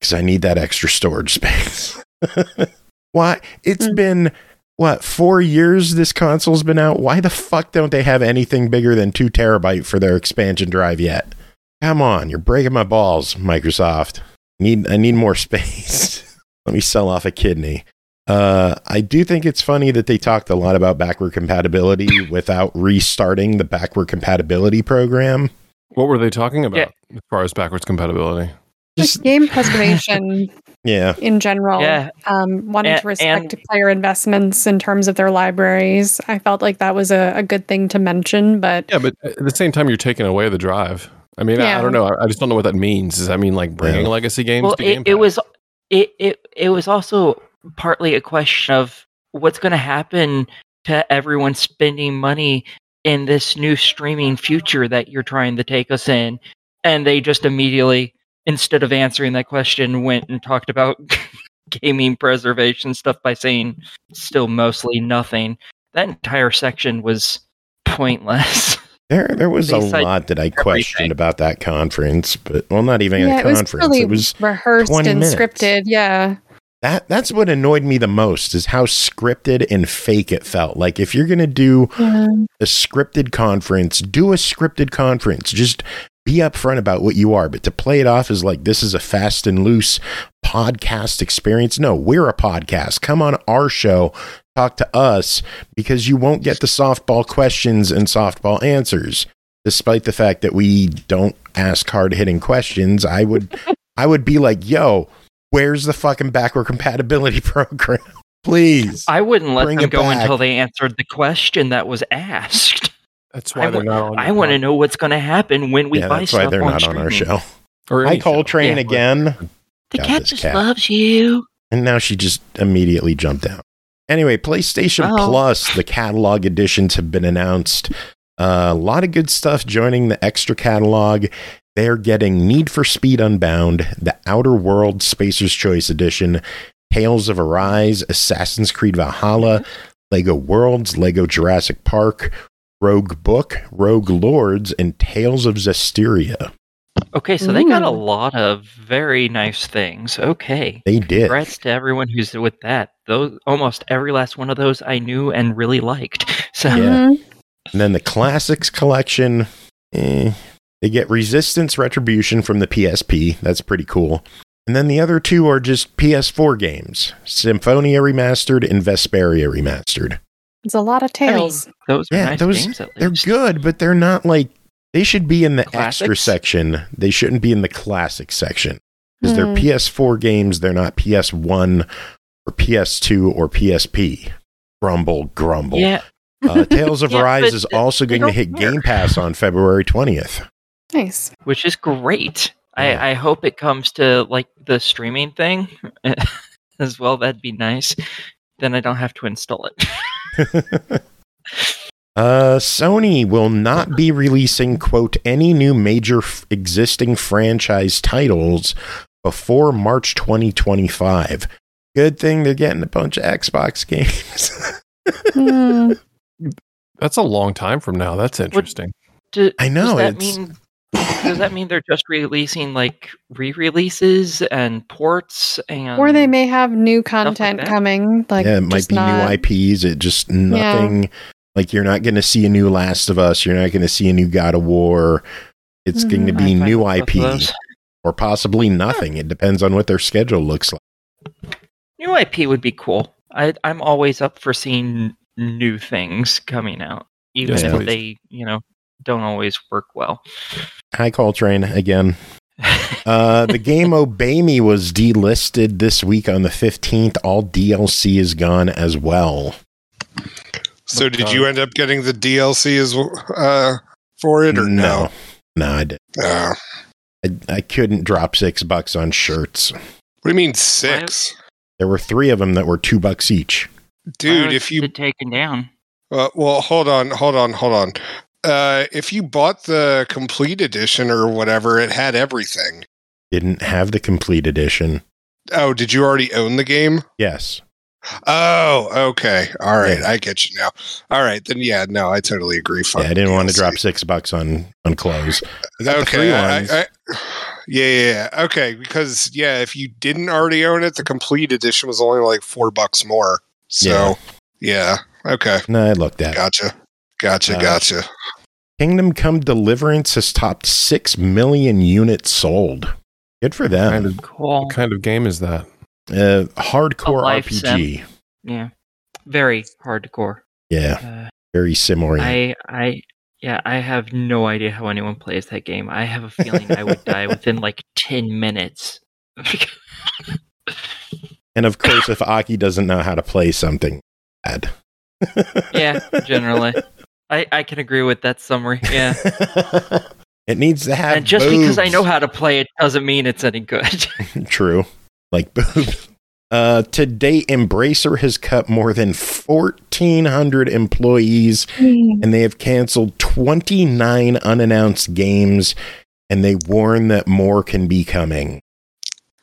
because I need that extra storage space. Why? It's Mm. been what four years this console's been out. Why the fuck don't they have anything bigger than two terabyte for their expansion drive yet? Come on, you're breaking my balls, Microsoft. Need I need more space. Let me sell off a kidney. Uh, I do think it's funny that they talked a lot about backward compatibility without restarting the backward compatibility program. What were they talking about as far as backwards compatibility? Just Just game preservation yeah, in general. Yeah. Um, wanting And- to respect and- player investments in terms of their libraries. I felt like that was a, a good thing to mention, but Yeah, but at the same time, you're taking away the drive. I mean, I, I don't know. I, I just don't know what that means. Does that mean like bringing Yeah. legacy games well to it, Game it was it, it it was also partly a question of what's going to happen to everyone spending money in this new streaming future that you're trying to take us in and they just immediately instead of answering that question went and talked about gaming preservation stuff by saying still mostly nothing that entire section was pointless there there was a lot that I questioned everything. about that conference, but well, not even yeah, a it was conference. really it was rehearsed and minutes. scripted. Yeah. That that's what annoyed me the most is how scripted and fake it felt. Like if you're gonna do mm-hmm. a scripted conference, do a scripted conference. Just be upfront about what you are. But to play it off as like this is a fast and loose podcast experience. No, we're a podcast. Come on our show, talk to us because you won't get the softball questions and softball answers. Despite the fact that we don't ask hard hitting questions, I would I would be like, yo, where's the fucking backward compatibility program? Please. i wouldn't let them go back. until they answered the question that was asked That's why I they're wa- not on. I want to know what's going to happen when we yeah, buy that's stuff why they're on not on our streaming. show. or Hi, any show. Coltrane Yeah. again. The Got cat just cat. loves you. And now she just immediately jumped out. Anyway, PlayStation Well. Plus, the catalog editions have been announced. Uh, a lot of good stuff joining the extra catalog. They're getting Need for Speed Unbound, The Outer World Spacer's Choice Edition, Tales of Arise, Assassin's Creed Valhalla, Lego Worlds, Lego Jurassic Park, Roguebook, Rogue Lords, and Tales of Zestiria. Okay, so they got a lot of very nice things. Okay. They did. Congrats to everyone who's with that. Those almost every last one of those I knew and really liked. So Yeah. Mhm. And then the classics collection, eh, they get Resistance Retribution from the PSP. That's pretty cool. And then the other two are just PS4 games Symphonia Remastered and Vesperia Remastered. It's a lot of I mean, tales. those are Yeah, nice those- games at They're good, but they're not like, they should be in the extra section. They shouldn't be in the classic section. Because they're Hmm. PS4 games, they're not PS1 or PS2 or PSP. Grumble, grumble. Yeah, Uh, Tales of Yeah, Arise is also going to hit care. Game Pass on February 20th. Nice. which is great. I, I hope it comes to like the streaming thing as well. That'd be nice. Then I don't have to install it. Uh, Sony will not be releasing, quote, any new major f- existing franchise titles before March 2025. Good thing they're getting a bunch of Xbox games. Hmm. That's a long time from now. That's interesting. Do, I know, Does that it's- mean? Does that mean they're just releasing like re-releases and ports and? or they may have new content that. coming. Like yeah, it might be not, new IPs. It just nothing. Like you're not going to see a new Last of Us. You're not going to see a new God of War. It's mm-hmm. going to be I'm new with IP or possibly nothing. It depends on what their schedule looks like. New IP would be cool. I, I'm always up for seeing new things coming out, even Yes, if please. they, you know, don't always work well. Hi, Coltrane again. Uh, the game Obey Me was delisted this week on the 15th. All DLC is gone as well. So But, did uh, you end up getting the DLC as uh, for it or no? No, I, did. Uh, I, I couldn't drop six bucks on shirts. what do you mean six? There were three of them that were two bucks each. Dude, if you it taken down, Uh, well, hold on, hold on, hold on. Uh, if you bought the complete edition or whatever, it had everything. Didn't have the complete edition. Oh, did you already own the game? Yes. Oh, okay. All right, Yeah. I get you now. All right, then yeah, no, I totally agree. Fuck Yeah, I didn't want to drop six bucks on on clothes. I got the free Okay, I. I, yeah, yeah, yeah. Okay, because yeah, if you didn't already own it, the complete edition was only like four bucks more. So yeah, okay, no, I looked at it. gotcha, gotcha, Uh, gotcha. Kingdom Come Deliverance has topped 6 million units sold. Good for them. Kind them. of, Cool. what kind of game is that? Uh, hardcore A life RPG. Yeah. Very hardcore. Yeah, Uh, very sim oriented. I I yeah, I have no idea how anyone plays that game. I have a feeling I would die within like 10 minutes. And of course, if Aki doesn't know how to play something, bad. yeah, generally. I, I can agree with that summary. Yeah. it needs to have. and just because I know how to play it doesn't mean it's any good. True. Like boobs. Uh, to date, Embracer has cut more than 1,400 employees and they have canceled 29 unannounced games and they warn that more can be coming.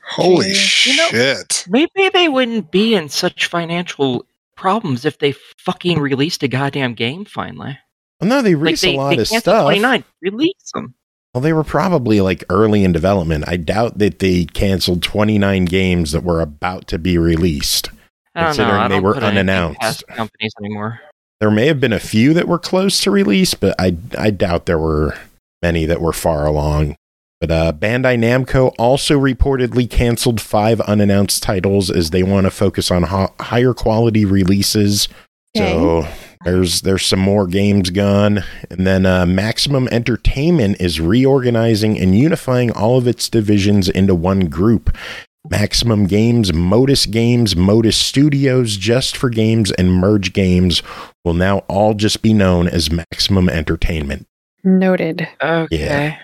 Holy You know- shit. Maybe they wouldn't be in such financial problems if they fucking released a goddamn game finally. Well, no, they Like released they, a lot of stuff. 29. Release them. Well, they were probably like early in development. I doubt that they canceled 29 games that were about to be released. I don't know. Considering they were put unannounced. companies anymore. There may have been a few that were close to release, but I I doubt there were many that were far along. But uh, Bandai Namco also reportedly canceled five unannounced titles as they want to focus on ho- higher quality releases. So there's there's some more games gone, and then uh, Maximum Entertainment is reorganizing and unifying all of its divisions into one group. Maximum Games, Modus Games, Modus Studios, Just for Games, and Merge Games will now all just be known as Maximum Entertainment. Noted. Okay.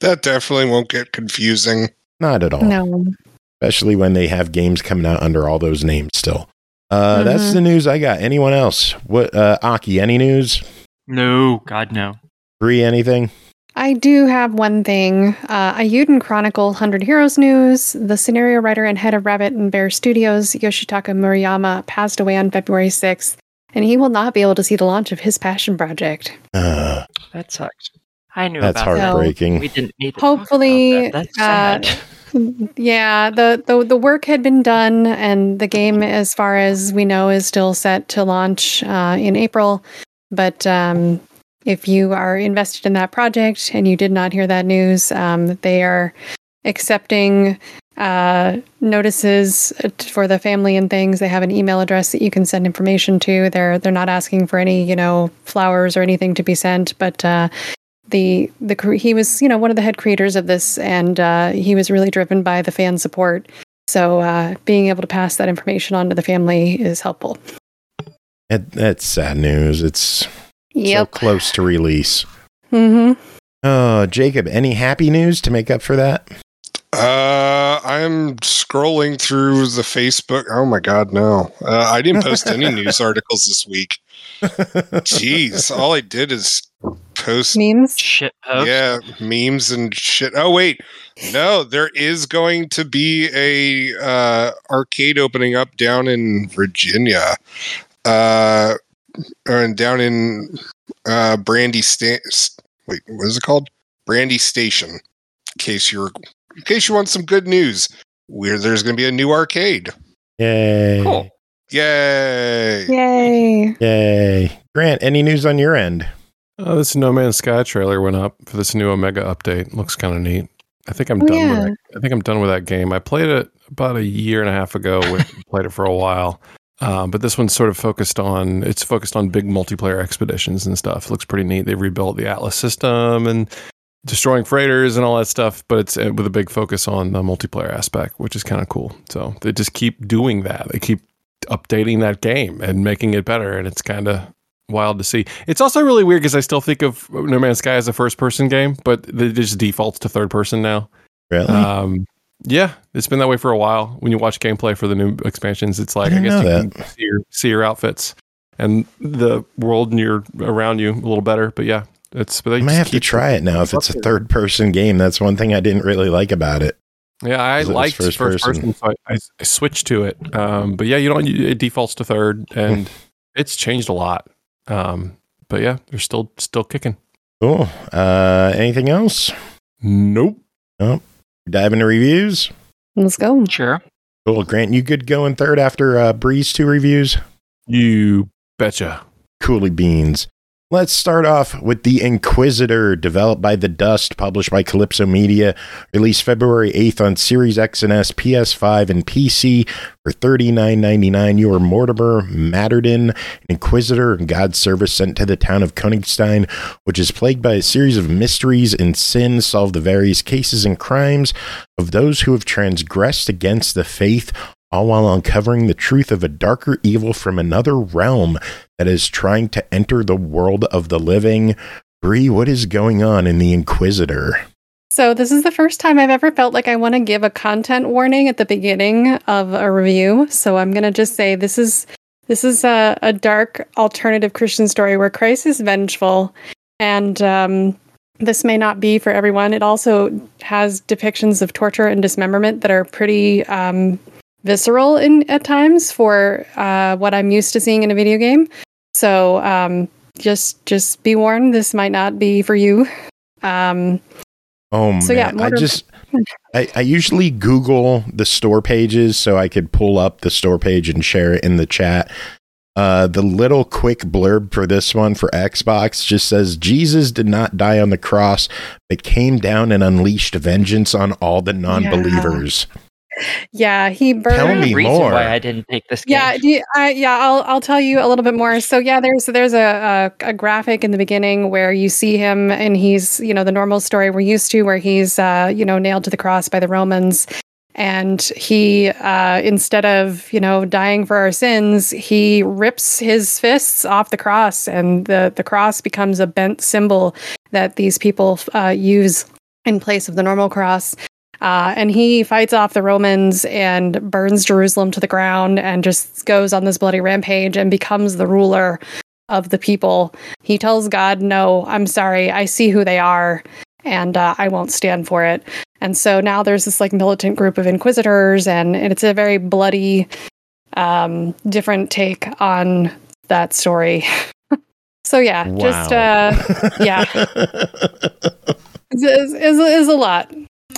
That definitely won't get confusing. Not at all. No. Especially when they have games coming out under all those names still. Uh, That's Mhm. the news I got. Anyone else? What, uh, Aki, any news? No, God, no. Bri, anything? I do have one thing. Uh, Eiyuden Chronicle 100 Heroes news. The scenario writer and head of Rabbit and Bear Studios, Yoshitaka Murayama, passed away on February 6th, and he will not be able to see the launch of his passion project. Uh, That sucks. I knew that's about that. heartbreaking. We didn't need to talk Hopefully, about that. uh, That's sad. Yeah, the, the the work had been done, and the game, as far as we know, is still set to launch uh, in April. But um, if you are invested in that project and you did not hear that news, um, they are accepting uh, notices for the family and things. They have an email address that you can send information to. They're they're not asking for any you know flowers or anything to be sent, but uh, the the he was you know one of the head creators of this, and uh, he was really driven by the fan support. So uh, being able to pass that information on to the family is helpful. That, that's sad news. It's so close to release. Mm-hmm. Oh, Jacob, any happy news to make up for that? Uh, I'm scrolling through the Facebook. Oh my god, no! Uh, I didn't post any news articles this week. Jeez, all I did is post Memes. Shit post. yeah memes and shit. Oh wait, no, there is going to be a uh, arcade opening up down in Virginia, uh, and down in uh, Brandy Sta- Wait, what is it called? Brandy Station. In case you're, in case you want some good news, where there's going to be a new arcade. Yay. Cool. Yay! Yay! Yay. Grant, any news on your end? Oh, this No Man's Sky trailer went up for this new Omega update. Looks kind of neat. I think I'm Oh, done yeah. with it. I think I'm done with that game. I played it about a year and a half ago. With, played it for a while, um, but this one's sort of focused on it's focused on big multiplayer expeditions and stuff. looks pretty neat. They rebuilt the Atlas system and destroying freighters and all that stuff, but it's uh, with a big focus on the multiplayer aspect, which is kind of cool. So they just keep doing that. They keep updating that game and making it better, and it's kind of wild to see. It's also really weird because I still think of No Man's Sky as a first person game, but it just defaults to third person now. Really? Um, yeah, it's been that way for a while. When you watch gameplay for the new expansions, it's like I, didn't guess you can see your, see your outfits and the world near around you a little better. But yeah, it's. But I might have to try it now if it's a third person game. That's one thing I didn't really like about it. Yeah, I liked first first, person. person, so I, I, I switched to it. Um, but yeah, you don't. It defaults to third, and it's changed a lot. Um, but yeah, they're still still kicking. Cool. Uh, anything else? Nope. Nope. Dive into reviews. Let's go. Sure. Cool. Grant, you good going third after uh, Bri's two reviews? You betcha. Coolie beans. Let's start off with The Inquisitor, developed by The Dust, published by Kalypso Media, released February 8th on Series X and S, PS5, and PC for $39.99. You are Mordimer Madderdin, an Inquisitor and God's service sent to the town of Königstein, which is plagued by a series of mysteries and sins, solve the various cases and crimes of those who have transgressed against the faith all while uncovering the truth of a darker evil from another realm that is trying to enter the world of the living. Bri, what is going on in The Inquisitor? So, this is the first time I've ever felt like I want to give a content warning at the beginning of a review. So, I'm going to just say this is this is a, a, dark alternative Christian story where Christ is vengeful, and um, this may not be for everyone. It also has depictions of torture and dismemberment that are pretty um, visceral in at times for uh, what I'm used to seeing in a video game. So um, just just be warned, this might not be for you. Um, oh so man, yeah, I just I, I usually Google the store pages so I could pull up the store page and share it in the chat. Uh, the little quick blurb for this one for Xbox just says Jesus did not die on the cross, but came down and unleashed vengeance on all the non believers. Yeah. Yeah, he burned. Tell me more. Why I didn't take this? Game. Yeah, you, I, yeah, I'll I'll tell you a little bit more. So yeah, there's there's a, a, a graphic in the beginning where you see him and he's you know the normal story we're used to where he's uh, you know nailed to the cross by the Romans, and he uh, instead of you know dying for our sins, he rips his fists off the cross, and the the cross becomes a bent symbol that these people uh, use in place of the normal cross. Uh, and he fights off the Romans and burns Jerusalem to the ground and just goes on this bloody rampage and becomes the ruler of the people. He tells God, No, I'm sorry. I see who they are and uh, I won't stand for it. And so now there's this like militant group of inquisitors, and, it's a very bloody, um, different take on that story. so yeah, wow. just uh, yeah, is is a lot.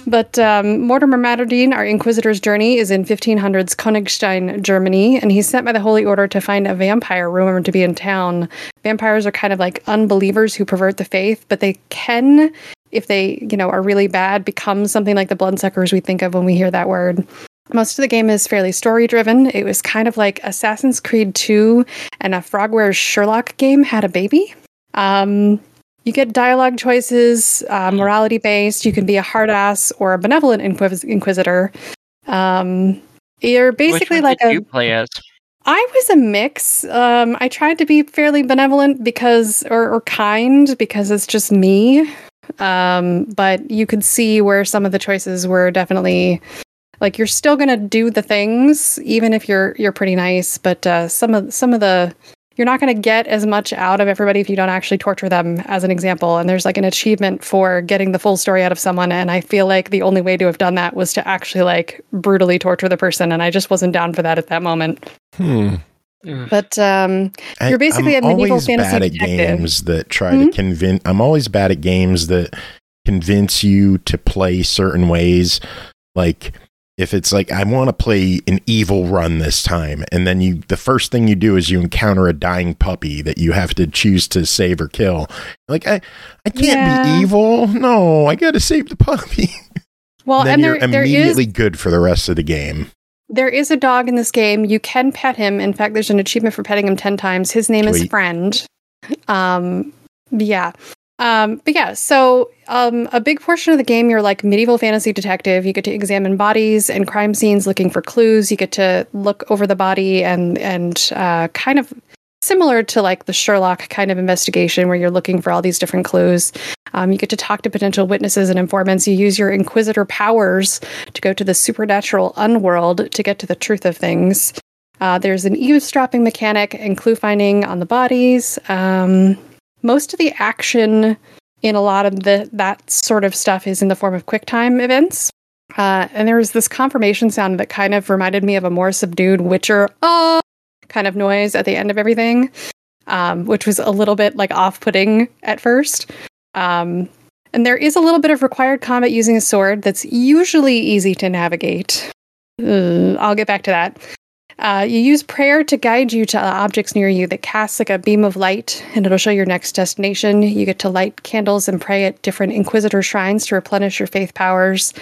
But um, Mordimer Madderdin, our Inquisitor's journey, is in 1500s Königstein, Germany, and he's sent by the Holy Order to find a vampire rumored to be in town. Vampires are kind of like unbelievers who pervert the faith, but they can, if they, you know, are really bad, become something like the bloodsuckers we think of when we hear that word. Most of the game is fairly story driven. It was kind of like Assassin's Creed 2 and a Frogwares Sherlock game had a baby. Um, you get dialogue choices, uh, morality based. You can be a hard ass or a benevolent inquis- inquisitor. Um, you're basically like a. You play as? I was a mix. Um, I tried to be fairly benevolent because, or, or kind because it's just me. Um, but you could see where some of the choices were definitely like you're still gonna do the things even if you're you're pretty nice. But uh, some of some of the you're not going to get as much out of everybody if you don't actually torture them as an example and there's like an achievement for getting the full story out of someone and i feel like the only way to have done that was to actually like brutally torture the person and i just wasn't down for that at that moment hmm. But um, you're basically I'm a medieval always fantasy bad at games that try Hmm? to convince. I'm always bad at games that convince you to play certain ways. Like if it's like I want to play an evil run this time, and then you the first thing you do is you encounter a dying puppy that you have to choose to save or kill. Like I, I can't Yeah. be evil. No, I got to save the puppy. Well, then and you're there, there is immediately good for the rest of the game. there is a dog in this game. You can pet him. In fact, there's an achievement for petting him ten times. His name is Friend. Um, yeah. Um, but yeah, so um, a big portion of the game, you're like medieval fantasy detective. You get to examine bodies and crime scenes, looking for clues. You get to look over the body and and uh, kind of similar to like the Sherlock kind of investigation, where you're looking for all these different clues. Um, you get to talk to potential witnesses and informants. You use your Inquisitor powers to go to the supernatural unworld to get to the truth of things. Uh, there's an eavesdropping mechanic and clue finding on the bodies. Um, most of the action in a lot of the that sort of stuff is in the form of QuickTime events. Uh, and there was this confirmation sound that kind of reminded me of a more subdued Witcher uh, kind of noise at the end of everything, um, which was a little bit like off-putting at first. Um, and there is a little bit of required combat using a sword that's usually easy to navigate. Uh, I'll get back to that. Uh, you use prayer to guide you to objects near you that casts like a beam of light, and it'll show your next destination. You get to light candles and pray at different Inquisitor shrines to replenish your faith powers.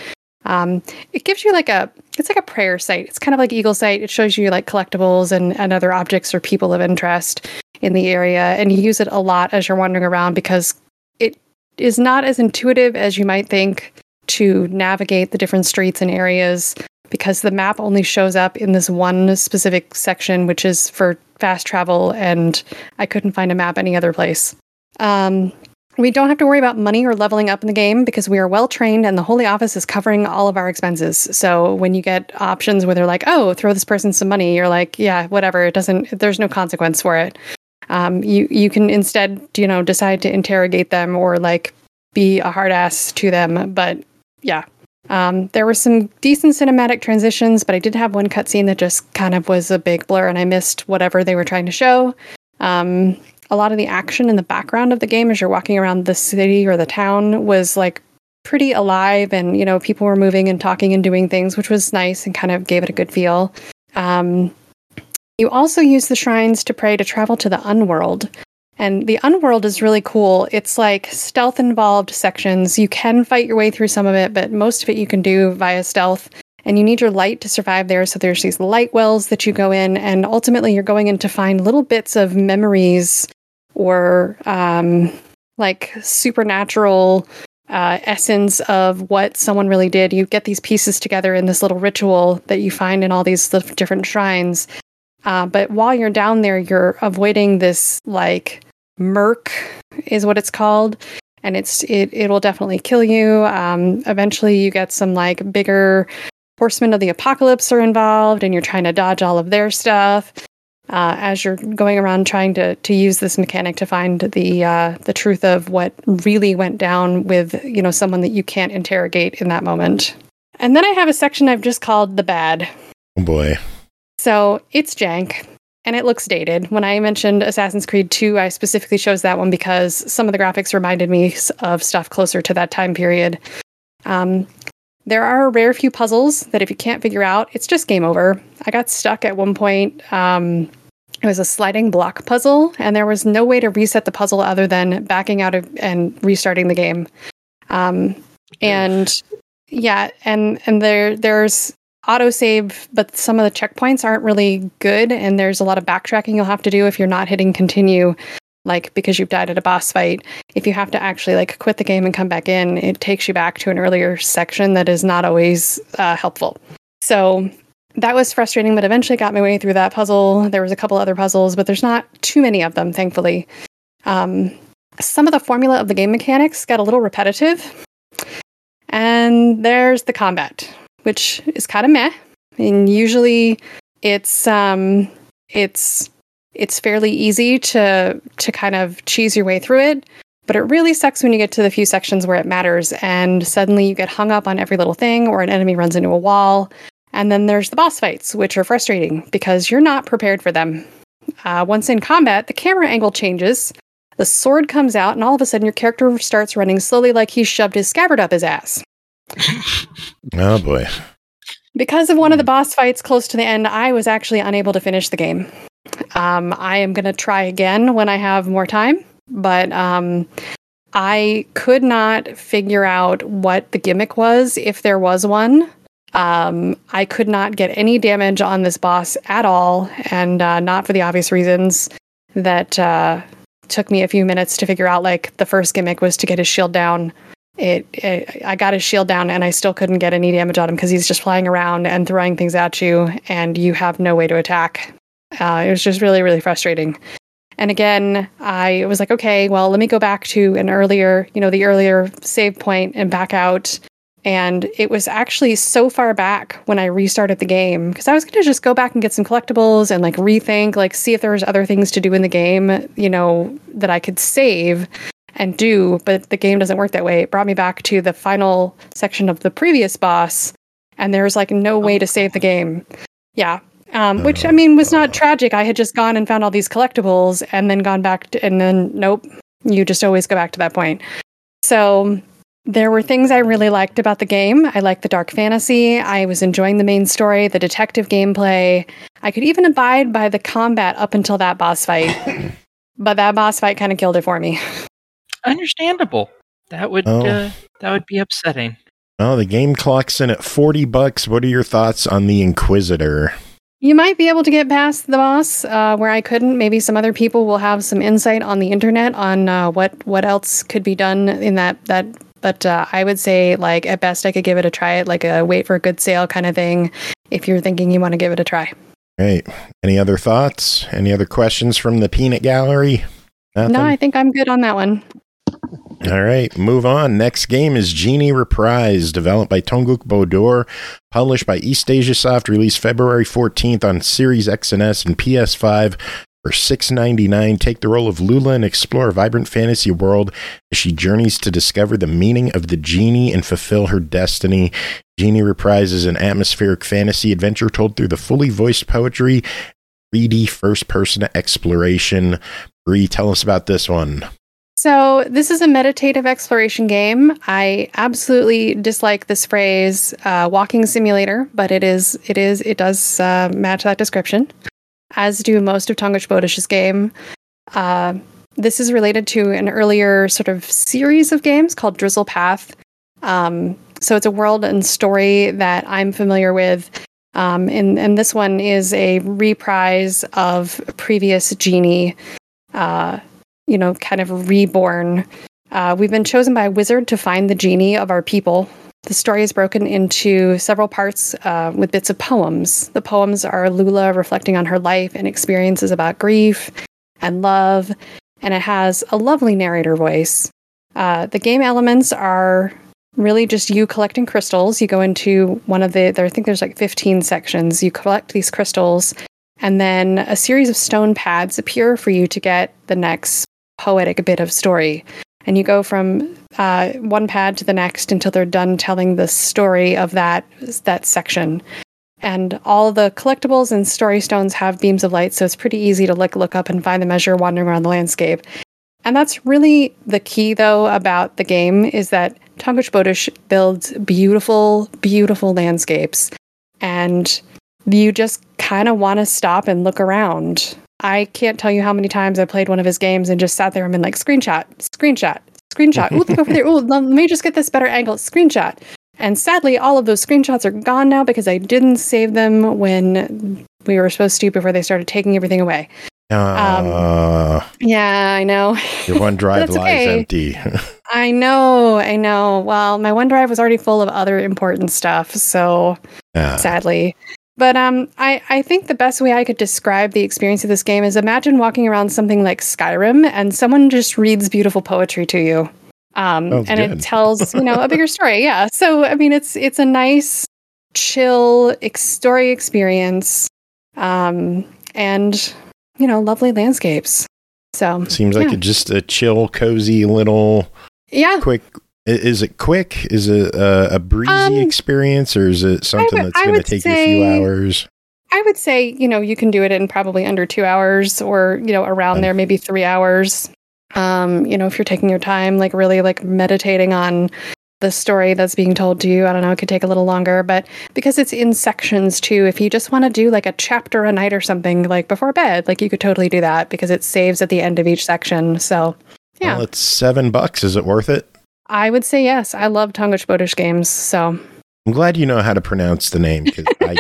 Um, it gives you like a it's like a prayer sight. It's kind of like Eagle Sight. It shows you like collectibles and, and other objects or people of interest in the area, and you use it a lot as you're wandering around because it is not as intuitive as you might think to navigate the different streets and areas because the map only shows up in this one specific section, which is for fast travel, and I couldn't find a map any other place. Um, we don't have to worry about money or leveling up in the game because we are well trained and the Holy Office is covering all of our expenses. So when you get options where they're like, oh, throw this person some money, you're like, yeah, whatever. It doesn't, there's no consequence for it. Um, you, you can instead, you know, decide to interrogate them or like be a hard ass to them. But yeah, um, there were some decent cinematic transitions, but I did have one cutscene that just kind of was a big blur and I missed whatever they were trying to show. Um, a lot of the action in the background of the game as you're walking around the city or the town was like pretty alive and you know people were moving and talking and doing things which was nice and kind of gave it a good feel um, you also use the shrines to pray to travel to the unworld and the unworld is really cool it's like stealth involved sections you can fight your way through some of it but most of it you can do via stealth and you need your light to survive there so there's these light wells that you go in and ultimately you're going in to find little bits of memories or um, like supernatural uh, essence of what someone really did. You get these pieces together in this little ritual that you find in all these different shrines. Uh, but while you're down there, you're avoiding this like murk, is what it's called, and it's it it will definitely kill you. Um, eventually, you get some like bigger horsemen of the apocalypse are involved, and you're trying to dodge all of their stuff uh, as you're going around trying to to use this mechanic to find the uh, the truth of what really went down with you know someone that you can't interrogate in that moment. And then I have a section I've just called the bad. Oh boy. So it's jank and it looks dated. When I mentioned Assassin's Creed 2, I specifically chose that one because some of the graphics reminded me of stuff closer to that time period. Um, there are a rare few puzzles that if you can't figure out, it's just game over. I got stuck at one point. Um, it was a sliding block puzzle, and there was no way to reset the puzzle other than backing out of and restarting the game. Um, and yeah, and and there there's autosave, but some of the checkpoints aren't really good, and there's a lot of backtracking you'll have to do if you're not hitting continue, like because you've died at a boss fight. If you have to actually like quit the game and come back in, it takes you back to an earlier section that is not always uh, helpful. So that was frustrating, but eventually got my way through that puzzle. There was a couple other puzzles, but there's not too many of them, thankfully. Um, some of the formula of the game mechanics got a little repetitive. And there's the combat, which is kind of meh. And usually it's um it's it's fairly easy to to kind of cheese your way through it. But it really sucks when you get to the few sections where it matters and suddenly you get hung up on every little thing or an enemy runs into a wall and then there's the boss fights, which are frustrating because you're not prepared for them. Uh, once in combat, the camera angle changes, the sword comes out, and all of a sudden your character starts running slowly like he shoved his scabbard up his ass. oh boy. Because of one of the boss fights close to the end, I was actually unable to finish the game. Um, I am going to try again when I have more time, but um, I could not figure out what the gimmick was, if there was one. Um, I could not get any damage on this boss at all, and uh, not for the obvious reasons that uh, took me a few minutes to figure out. Like the first gimmick was to get his shield down. It, it I got his shield down, and I still couldn't get any damage on him because he's just flying around and throwing things at you, and you have no way to attack. Uh, it was just really, really frustrating. And again, I was like, okay, well, let me go back to an earlier, you know, the earlier save point and back out and it was actually so far back when I restarted the game because I was going to just go back and get some collectibles and like rethink, like see if there was other things to do in the game, you know, that I could save and do. But the game doesn't work that way. It brought me back to the final section of the previous boss, and there was like no way to save the game. Yeah. Um, which I mean was not tragic. I had just gone and found all these collectibles and then gone back to, and then nope, you just always go back to that point. So There were things I really liked about the game. I liked the dark fantasy. I was enjoying the main story, the detective gameplay. I could even abide by the combat up until that boss fight. but that boss fight kind of killed it for me. Understandable. That would Oh. uh, that would be upsetting. Well, the game clocks in at 40 bucks. What are your thoughts on the Inquisitor? You might be able to get past the boss uh, where I couldn't. Maybe some other people will have some insight on the internet on uh, what what else could be done in that that. But uh, I would say, like at best, I could give it a try. It Like a wait for a good sale kind of thing. If you're thinking you want to give it a try. Right. Any other thoughts? Any other questions from the peanut gallery? Nothing? No, I think I'm good on that one. All right, move on. Next game is Genie Reprise, developed by Tonguç Bodur, published by eastasiasoft, released February 14th on Series X and S and PS5 for $6.99. Take the role of Lula and explore a vibrant fantasy world as she journeys to discover the meaning of the genie and fulfill her destiny. Genie Reprise is an atmospheric fantasy adventure told through the fully voiced poetry, 3D first person exploration. Bri, tell us about this one. So, this is a meditative exploration game. I absolutely dislike this phrase uh, "walking simulator," but it is it is it does uh, match that description, as do most of Tonguç Bodur's game. Uh, this is related to an earlier sort of series of games called Drizzlepath. Um, so, it's a world and story that I'm familiar with. Um, and, and this one is a reprise of previous Genie uh, you know, kind of reborn. Uh, we've been chosen by a wizard to find the genie of our people. The story is broken into several parts uh, with bits of poems. The poems are Lula reflecting on her life and experiences about grief and love, and it has a lovely narrator voice. Uh, the game elements are really just you collecting crystals. You go into one of the, there, I think there's like 15 sections. You collect these crystals, and then a series of stone pads appear for you to get the next poetic bit of story. And you go from uh, one pad to the next until they're done telling the story of that that section. And all the collectibles and story stones have beams of light, so it's pretty easy to look look up and find the measure wandering around the landscape. And that's really the key, though, about the game is that Tonguç Bodur builds beautiful, beautiful landscapes, and you just kind of want to stop and look around. I can't tell you how many times I played one of his games and just sat there and been like, screenshot, screenshot, screenshot. Ooh, look over there. Ooh, let me just get this better angle. Screenshot. And sadly, all of those screenshots are gone now because I didn't save them when we were supposed to before they started taking everything away. Uh, Yeah, I know. your OneDrive lies okay. empty. I know, I know. Well, my OneDrive was already full of other important stuff, so Ah, sadly. But um, I, I think the best way I could describe the experience of this game is imagine walking around something like Skyrim and someone just reads beautiful poetry to you. Um, and good. it tells, you know, a bigger story. Yeah. So, I mean, it's it's a nice, chill story experience um, and, you know, lovely landscapes. So, seems like yeah. a, just a chill, cozy little yeah. quick. Is it quick? Is it a, a breezy Um, experience, or is it something would- that's going to take you a few hours? I would say, you know, you can do it in probably under two hours or, you know, around Okay. there, maybe three hours. Um, you know, if you're taking your time, like really like meditating on the story that's being told to you, I don't know, it could take a little longer, but because it's in sections too, if you just want to do like a chapter a night or something like before bed, like you could totally do that because it saves at the end of each section. So, yeah, Well, it's seven bucks. Is it worth it? I would say yes. I love Tonguç Bodur games. So, I'm glad you know how to pronounce the name I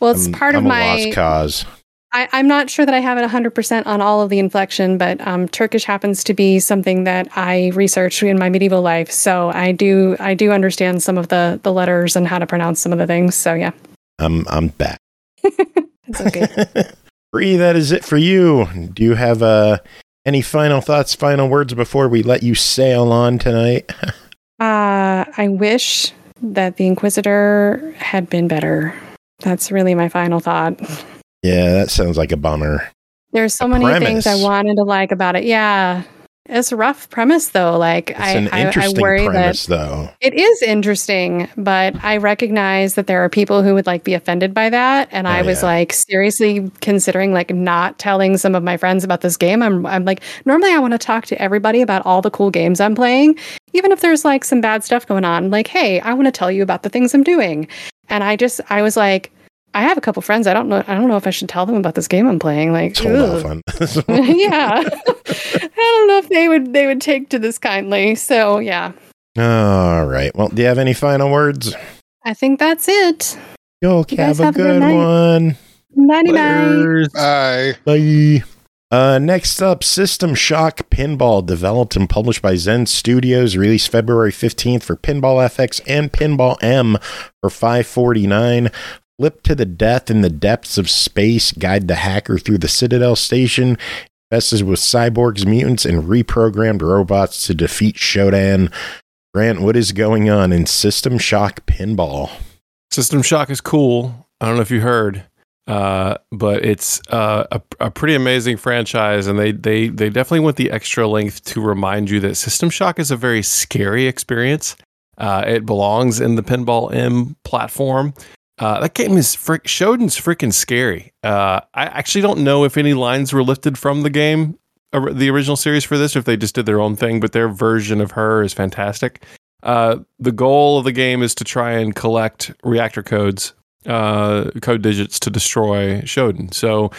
well, it's I'm, part I'm of a my lost cause. I, I'm not sure that I have it 100% on all of the inflection, but um, Turkish happens to be something that I researched in my medieval life. So I do I do understand some of the the letters and how to pronounce some of the things. So yeah, I'm I'm back. it's okay. Bri, that is it for you. Do you have uh, any final thoughts, final words before we let you sail on tonight? uh, I wish that the Inquisitor had been better. That's really my final thought. yeah, that sounds like a bummer. There's so many premise. things I wanted to like about it. Yeah, it's a rough premise though. Like It's I, an I, I interesting worry premise, that though. it is interesting, but I recognize that there are people who would like be offended by that. And oh, I Oh, was yeah. like seriously considering like not telling some of my friends about this game. I'm I'm like normally I want to talk to everybody about all the cool games I'm playing, even if there's like some bad stuff going on. Like, hey, I want to tell you about the things I'm doing. And I just I was like, I have a couple friends. I don't know. I don't know if I should tell them about this game I'm playing. Like, Let's hold off on. yeah. I don't know if they would they would take to this kindly. So yeah, All right. Well, do you have any final words? I think that's it. Yo, have a have a good good one. Nighty night. Laters. Bye. Bye. Uh, next up, System Shock Pinball, developed and published by Zen Studios, released February 15th for Pinball FX and Pinball M for 549. Flip to the death in the depths of space, guide the hacker through the Citadel station, messes with cyborgs, mutants, and reprogrammed robots to defeat Shodan. Grant, what is going on in System Shock Pinball? System Shock is cool. I don't know if you heard, uh, but it's uh, a, a pretty amazing franchise, and they they they definitely went the extra length to remind you that System Shock is a very scary experience. Uh, it belongs in the Pinball M platform. Uh, that game is frick. Shodan's freaking scary. Uh, I actually don't know if any lines were lifted from the game, or the original series for this, or if they just did their own thing. But their version of her is fantastic. Uh, the goal of the game is to try and collect reactor codes, uh, code digits to destroy Shodan. So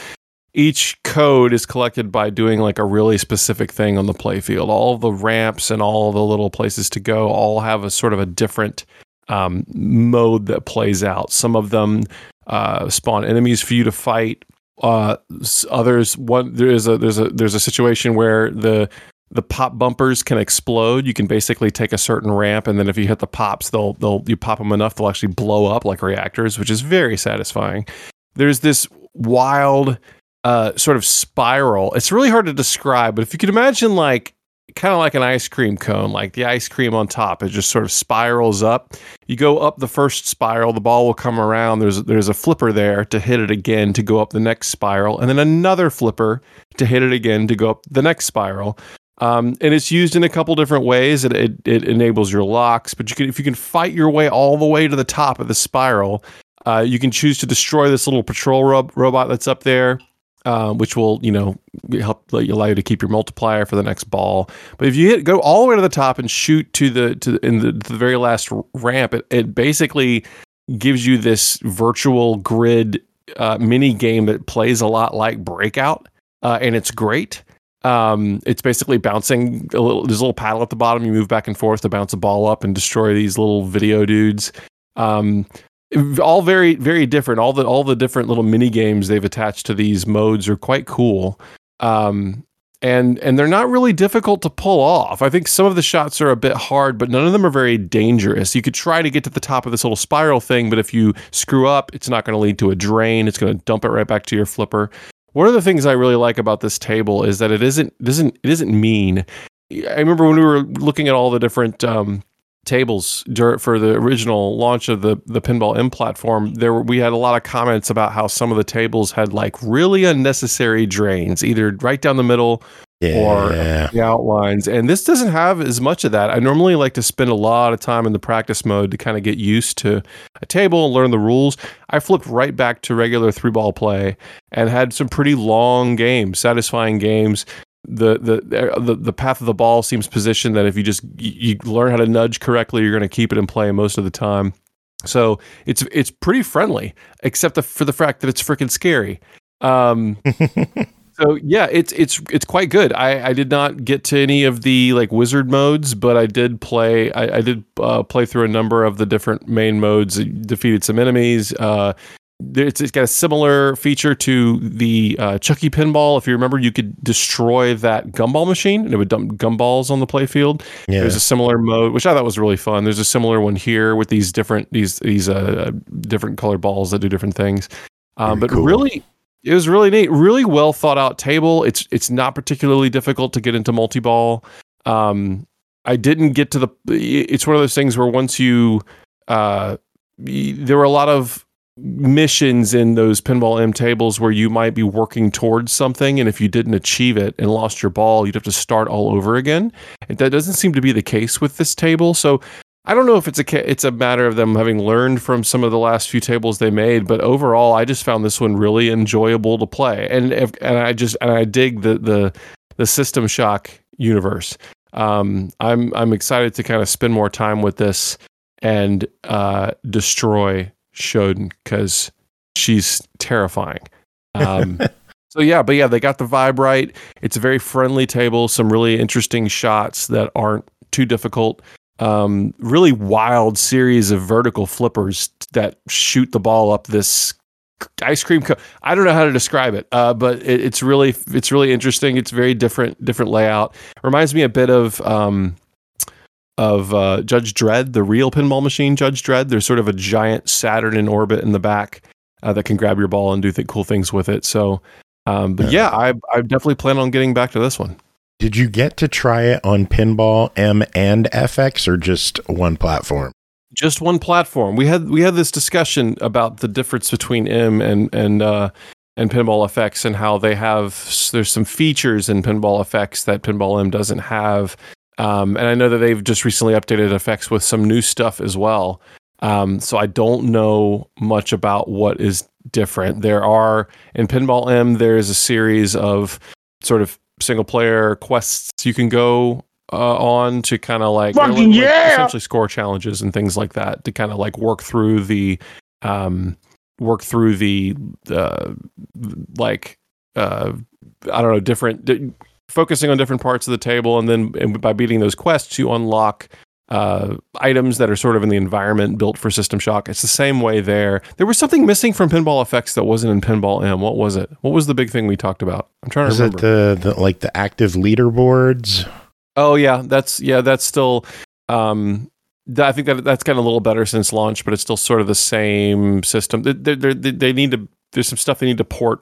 each code is collected by doing like a really specific thing on the playfield. All the ramps and all the little places to go all have a sort of a different um, mode that plays out. Some of them uh, spawn enemies for you to fight. Uh, others, one there is a there's a there's a situation where the the pop bumpers can explode. You can basically take a certain ramp, and then if you hit the pops, they'll they'll you pop them enough, they'll actually blow up like reactors, which is very satisfying. There's this wild uh, sort of spiral. It's really hard to describe, but if you could imagine like kind of like an ice cream cone, like the ice cream on top, it just sort of spirals up. You go up the first spiral, the ball will come around. There's there's a flipper there to hit it again to go up the next spiral, and then another flipper to hit it again to go up the next spiral. Um, and it's used in a couple different ways. It, it, it enables your locks, but you can if you can fight your way all the way to the top of the spiral, uh, you can choose to destroy this little patrol rob- robot that's up there, uh, which will you know help allow you to keep your multiplier for the next ball. But if you hit go all the way to the top and shoot to the to in the, the very last ramp, it, it basically gives you this virtual grid uh, mini game that plays a lot like Breakout, uh, and it's great. Um, it's basically bouncing a little. There's a little paddle at the bottom. You move back and forth to bounce a ball up and destroy these little video dudes. Um, all very very different. All the all the different little mini games they've attached to these modes are quite cool. Um, and and they're not really difficult to pull off. I think some of the shots are a bit hard, but none of them are very dangerous. You could try to get to the top of this little spiral thing, but if you screw up, it's not going to lead to a drain. It's going to dump it right back to your flipper. One of the things I really like about this table is that it isn't it isn't it isn't mean. I remember when we were looking at all the different um, tables dur- for the original launch of the the Pinball M platform, there were, we had a lot of comments about how some of the tables had like really unnecessary drains, either right down the middle or the outlines. And this doesn't have as much of that. I normally like to spend a lot of time in the practice mode to kind of get used to a table and learn the rules. I flipped right back to regular three ball play and had some pretty long games, satisfying games. The, the the the path of the ball seems positioned that if you just you, you learn how to nudge correctly, you're going to keep it in play most of the time. So it's it's pretty friendly, except the, for the fact that it's freaking scary. Um, so yeah, it's it's it's quite good. I, I did not get to any of the like wizard modes, but I did play. I, I did uh, play through a number of the different main modes. Defeated some enemies. Uh, it's, it's got a similar feature to the uh, Chucky pinball. If you remember, you could destroy that gumball machine, and it would dump gumballs on the playfield. Yeah. There's a similar mode, which I thought was really fun. There's a similar one here with these different these these uh, different colored balls that do different things. Um, but cool. really, it was really neat. Really well thought out table. It's it's not particularly difficult to get into multi ball. Um, I didn't get to the. It's one of those things where once you, uh, there were a lot of missions in those pinball M tables where you might be working towards something, and if you didn't achieve it and lost your ball, you'd have to start all over again. And that doesn't seem to be the case with this table. So I don't know if it's a it's a matter of them having learned from some of the last few tables they made, but overall, I just found this one really enjoyable to play, and if, and I just and I dig the the the System Shock universe. Um, I'm I'm excited to kind of spend more time with this and uh, destroy Shodan because she's terrifying. Um, so yeah, but yeah, they got the vibe right. It's a very friendly table. Some really interesting shots that aren't too difficult. Um, really wild series of vertical flippers that shoot the ball up this ice cream cone. I don't know how to describe it, uh, but it, it's really it's really interesting. It's very different different layout. Reminds me a bit of um, of uh, Judge Dredd, the real pinball machine, Judge Dredd. There's sort of a giant Saturn in orbit in the back uh, that can grab your ball and do th- cool things with it. So, um, but yeah, I, I definitely plan on getting back to this one. Did you get to try it on Pinball M and FX or just one platform? Just one platform. We had we had this discussion about the difference between M and and uh, and Pinball FX and how they have there's some features in Pinball FX that Pinball M doesn't have um, and I know that they've just recently updated FX with some new stuff as well. Um, so I don't know much about what is different. There are in Pinball M, there is a series of sort of single player quests you can go uh, on to kind of like, like, yeah! essentially score challenges and things like that to kind of like work through the um, work through the uh, like uh, I don't know different focusing on different parts of the table, and then and by beating those quests, you unlock uh, items that are sort of in the environment built for System Shock. It's the same way there. There was something missing from Pinball FX that wasn't in Pinball M. What was it? What was the big thing we talked about? I'm trying to Is remember. it the, the like the active leaderboards? Oh yeah, that's yeah, that's still. Um, I think that that's gotten a little better since launch, but it's still sort of the same system. They, they, they, they need to. There's some stuff they need to port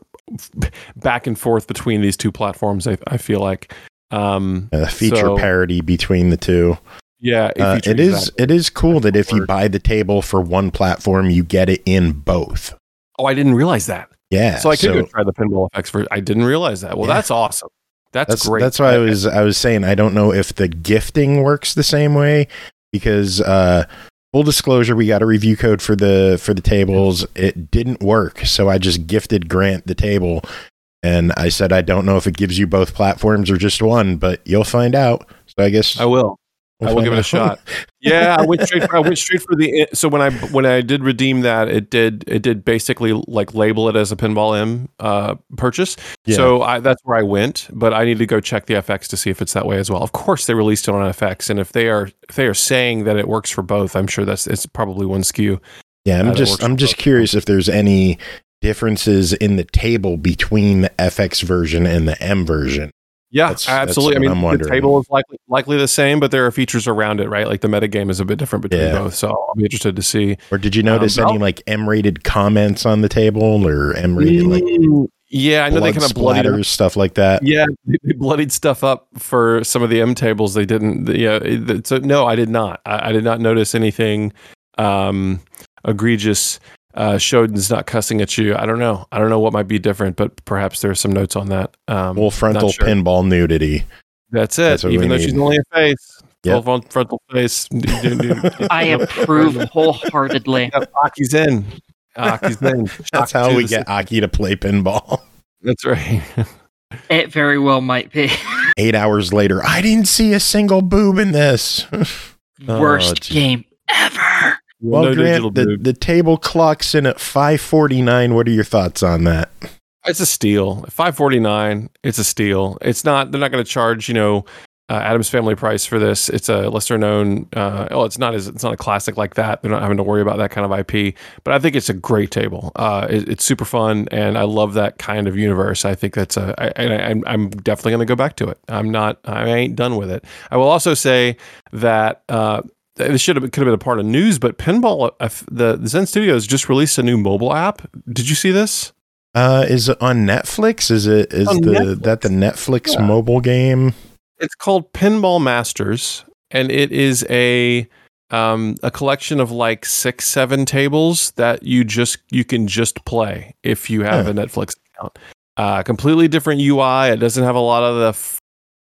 back and forth between these two platforms. I, I feel like. Um, A feature So- parity between the two. yeah, Uh, it is it is cool that if you buy the table for one platform, you get it in both. Oh, I didn't realize that. Yeah, so I could go try the pinball FX for. I didn't realize that. Well, Yeah. that's awesome. That's, that's great. That's why I was I was saying I don't know if the gifting works the same way because uh full disclosure we got a review code for the for the tables. It didn't work so I just gifted Grant the table. And I said I don't know if it gives you both platforms or just one but you'll find out. So I guess I will. We'll I will give it a shot. Yeah, I went straight. For, I went straight for the. So when I when I did redeem that, it did it did basically like label it as a pinball M uh, purchase. Yeah. So I, that's where I went. But I need to go check the FX to see if it's that way as well. Of course, they released it on FX, and if they are if they are saying that it works for both, I'm sure that's it's probably one SKU. yeah I'm just I'm just both. curious if there's any differences in the table between the FX version and the M version Yeah, That's- that's absolutely. I mean, the table is likely likely the same, but there are features around it, right? Like the metagame is a bit different between Yeah. both. So I'll be interested to see. or did you notice Um, any like M rated comments on the table or M rated like Mm, yeah, I know they kind of bloodied stuff like that Yeah, they bloodied stuff up for some of the M tables. They didn't. Yeah, it- so no, I did not. I, I did not notice anything um, egregious. Uh, Shodan's not cussing at you. I don't know. I don't know what might be different, but perhaps there are some notes on that. Um, full frontal sure. pinball nudity That's it. That's Even we though she's only a face, Yep. full front- frontal face. I approve wholeheartedly. Yep, Aki's in. Aki's in. that's how we the get aki to play pinball That's right. It very well might be. eight hours later i didn't see a single boob in this Oh, Worst gee. game ever. Well No digital grant the, the table clocks in at 549 what are your thoughts on that It's a steal. Five forty nine. It's a steal. It's not. They're not going to charge. You know, uh, Addams Family price for this. It's a lesser known. Uh, oh, it's not as. It's not a classic like that. They're not having to worry about that kind of IP. But I think it's a great table. Uh, it, it's super fun, and I love that kind of universe. I think that's a. I, I, I'm- I'm definitely going to go back to it. I'm not. I ain't done with it. I will also say that. Uh, this should have could have been a part of news, but Pinball, uh, the, the Zen Studios just released a new mobile app. Did you see this? uh is it on netflix is it is On the Netflix. that the netflix Yeah. mobile game It's called Pinball Masters, and it is a um, a collection of like six, seven tables that you just you can just play if you have Huh. a Netflix account. Uh, completely different UI. It doesn't have a lot of the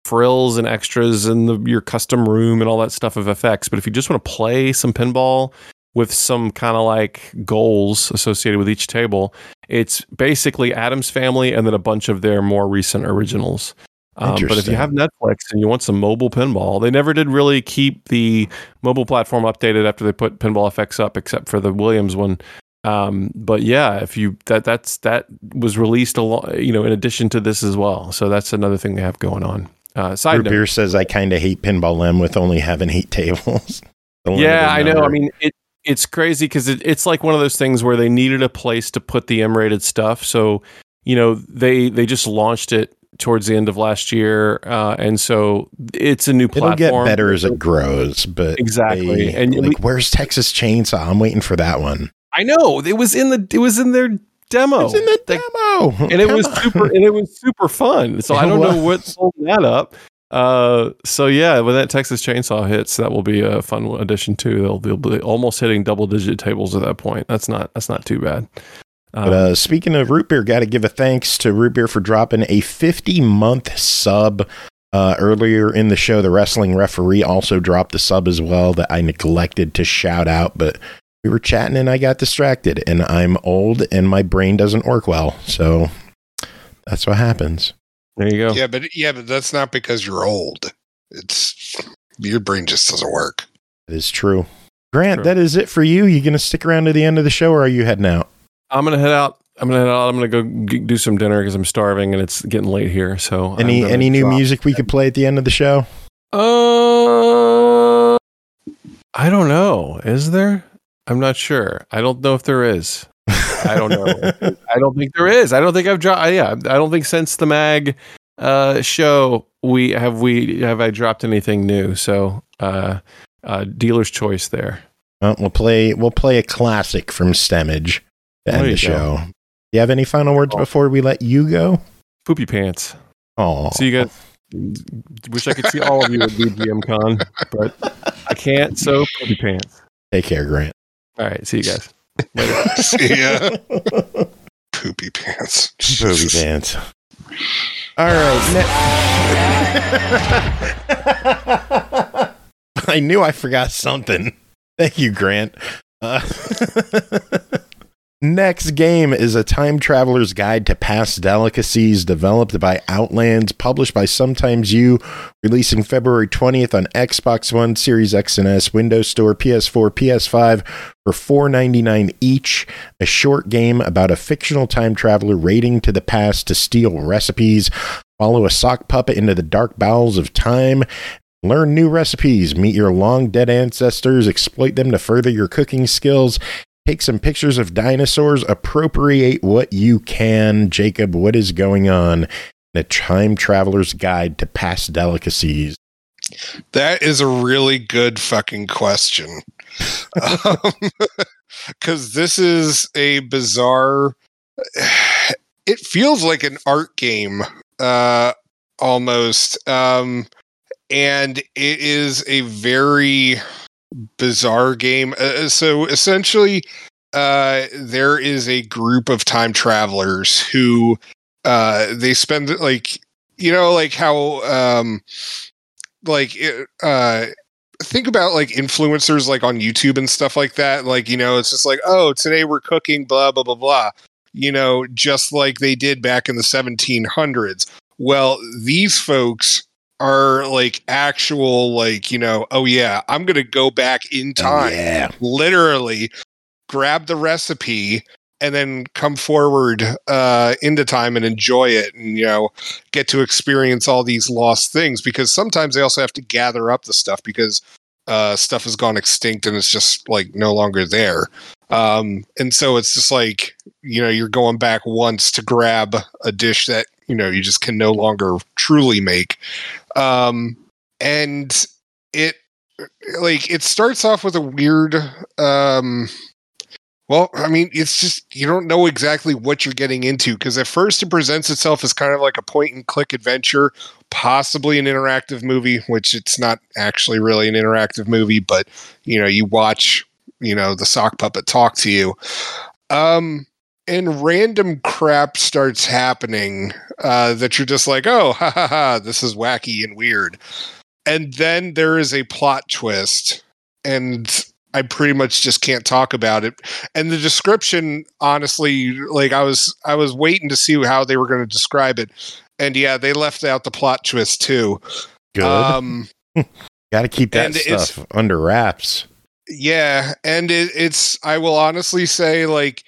frills and extras and the, your custom room and all that stuff of FX. But if you just want to play some pinball with some kind of like goals associated with each table, it's basically Addams Family and then a bunch of their more recent originals. Um, but if you have Netflix and you want some mobile pinball, they never did really keep the mobile platform updated after they put Pinball FX up, except for the Williams one. Um, but yeah, if you that that's that was released a lot, you know, in addition to this as well. So that's another thing they have going on. Uh, side Beer says I kind of hate Pinball M with only having eight tables. Yeah, I know. I mean, it it's crazy because it, it's like one of those things where they needed a place to put the M-rated stuff. So you know, they they just launched it towards the end of last year, uh, and so it's a new platform. it'll get better as it grows. But Exactly. they- And like, where's Texas Chainsaw? I'm waiting for that one. I know it was in the it was in their demo. it's in the demo, and it Come was on. super and it was super fun. So I don't know what's holding that up. Uh, so yeah, when that Texas Chainsaw hits, that will be a fun addition too. They'll, they'll be almost hitting double digit tables at that point. That's not that's not too bad. Um, But uh, speaking of root beer, got to give a thanks to root beer for dropping a 50 month sub. Uh, earlier in the show, the wrestling referee also dropped the sub as well that I neglected to shout out, but we were chatting and I got distracted. And I'm old and my brain doesn't work well, so that's what happens. there you go. Yeah, but yeah, but that's not because you're old. It's your brain just doesn't work. That is true. Grant, True. that is it for you. You gonna stick around to the end of the show, or are you heading out? I'm gonna head out. I'm gonna head out. I'm gonna go g- do some dinner because I'm starving and it's getting late here. So Any any new music we could play at the end of the show? Uh, I don't know. Is there? I'm not sure. I don't know if there is. I don't know. I don't think there is. I don't think I've dropped. Yeah, I don't think since the mag uh, show we have we have I dropped anything new. So uh, uh, dealer's choice there. Well, we'll play. We'll play a classic from Stemage to end the go. show. Do you have any final words Oh. before we let you go? Poopy pants. Oh, See you guys. Wish I could see all of you at VGM Con, but I can't. So poopy pants. take care, Grant. All right. See you guys. See ya. Poopy pants. Poopy pants. All right. ne- I knew I forgot something. Thank you, Grant. Uh, next game is a time traveler's guide to past delicacies developed by Outlands, published by Sometimes You, releasing February 20th on Xbox One, Series X and S, Windows Store, PS4, PS5 for $4.99 each. A short game about a fictional time traveler raiding to the past to steal recipes, follow a sock puppet into the dark bowels of time, learn new recipes, meet your long dead ancestors, exploit them to further your cooking skills. Take some pictures of dinosaurs, appropriate what you can. Jacob, what is going on a time traveler's guide to past delicacies? That is a really good fucking question. Because this is a bizarre. It feels like an art game, uh, almost. Um, and it is a very bizarre game. Uh, so essentially, uh, there is a group of time travelers who uh, they spend like you know like how um, like uh think about like influencers like on YouTube and stuff like that. Like you know it's just like oh today we're cooking blah blah blah blah. You know just like they did back in the 1700s well these folks are like actual like you know oh yeah I'm to go back in time yeah. literally grab the recipe and then come forward uh, into time and enjoy it and you know get to experience all these lost things because sometimes they also have to gather up the stuff because uh, stuff has gone extinct and it's just like no longer there um, and so it's just like you know you're going back once to grab a dish that you know you just can no longer truly make um, and it like it starts off with a weird um well i mean it's just you don't know exactly what you're getting into because at first it presents itself as kind of like a point and click adventure possibly an interactive movie, which it's not actually really an interactive movie, but you know, you watch, you know, the sock puppet talk to you. Um, and random crap starts happening uh, that you're just like, oh, ha ha ha, this is wacky and weird. And then there is a plot twist, and I pretty much just can't talk about it. And the description, honestly, like I was, I was waiting to see how they were going to describe it, and yeah, they left out the plot twist too. Good. Um, Got to keep that stuff under wraps. Yeah, and it, it's I will honestly say like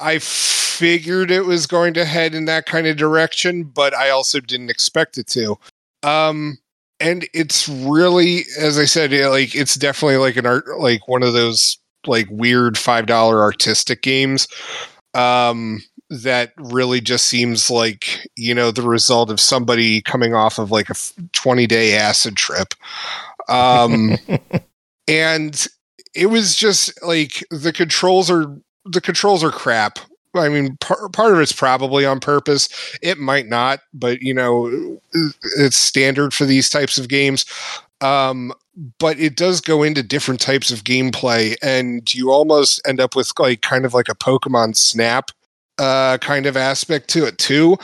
I figured it was going to head in that kind of direction, but I also didn't expect it to. Um and it's really as I said like it's definitely like an art like one of those like weird $5 artistic games um that really just seems like you know the result of somebody coming off of like a 20 day acid trip um and it was just like the controls are the controls are crap. I mean, par- part of it's probably on purpose. It might not, but you know, it's standard for these types of games. Um, but it does go into different types of gameplay, and you almost end up with like kind of like a Pokemon Snap uh, kind of aspect to it too.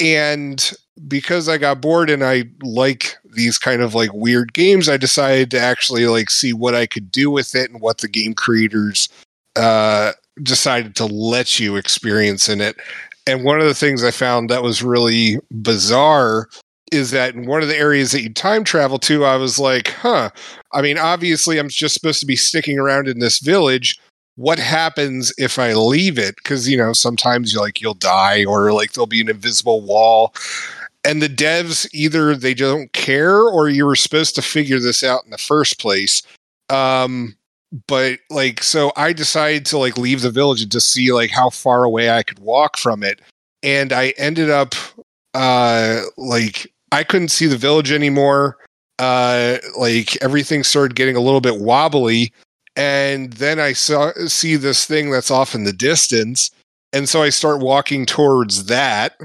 And because I got bored and I like these kind of like weird games, I decided to actually like see what I could do with it and what the game creators uh, decided to let you experience in it. And one of the things I found that was really bizarre is that in one of the areas that you time travel to, I was like, huh. I mean, obviously, I'm just supposed to be sticking around in this village. What happens if I leave it? Because, you know, sometimes you like you'll die or like there'll be an invisible wall. And the devs either they don't care or you were supposed to figure this out in the first place. Um, but like so i decided to like leave the village and just see like how far away i could walk from it and i ended up uh like i couldn't see the village anymore uh like everything started getting a little bit wobbly and then i saw see this thing that's off in the distance and so i start walking towards that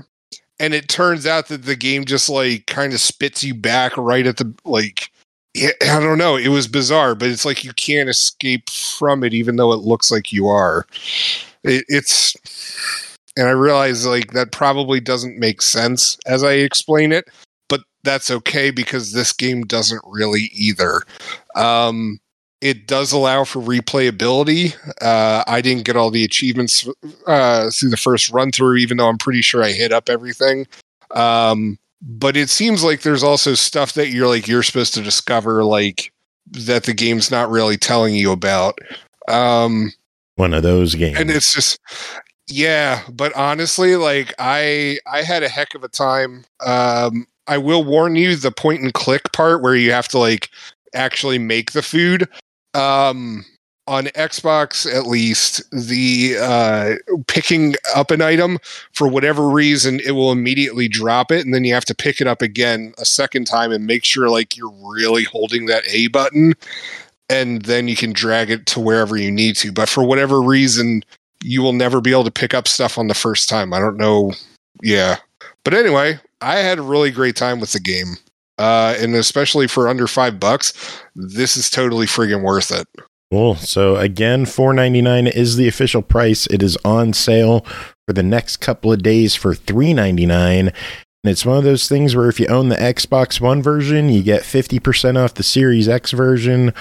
and it turns out that the game just like kind of spits you back right at the like I don't know. It was bizarre, but it's like you can't escape from it, even though it looks like you are. It, it's, and I realize like that probably doesn't make sense as I explain it, but that's okay because this game doesn't really either. Um, it does allow for replayability. Uh, I didn't get all the achievements uh, through the first run through, even though I'm pretty sure I hit up everything. Um, but it seems like there's also stuff that you're like you're supposed to discover like that the game's not really telling you about um One of those games. and it's just yeah but honestly like i i had a heck of a time um i will warn you the point and click part where you have to like actually make the food um on xbox at least the uh picking up an item for whatever reason it will immediately drop it and then you have to pick it up again a second time and make sure like you're really holding that a button and then you can drag it to wherever you need to. But for whatever reason you will never be able to pick up stuff on the first time. I don't know. Yeah. But anyway i had a really great time with the game. Uh and especially for under five bucks this is totally friggin worth it Cool. So again, four ninety nine is the official price. It is on sale for the next couple of days for three ninety nine. And it's one of those things where if you own the Xbox One version, you get fifty percent off the Series X version,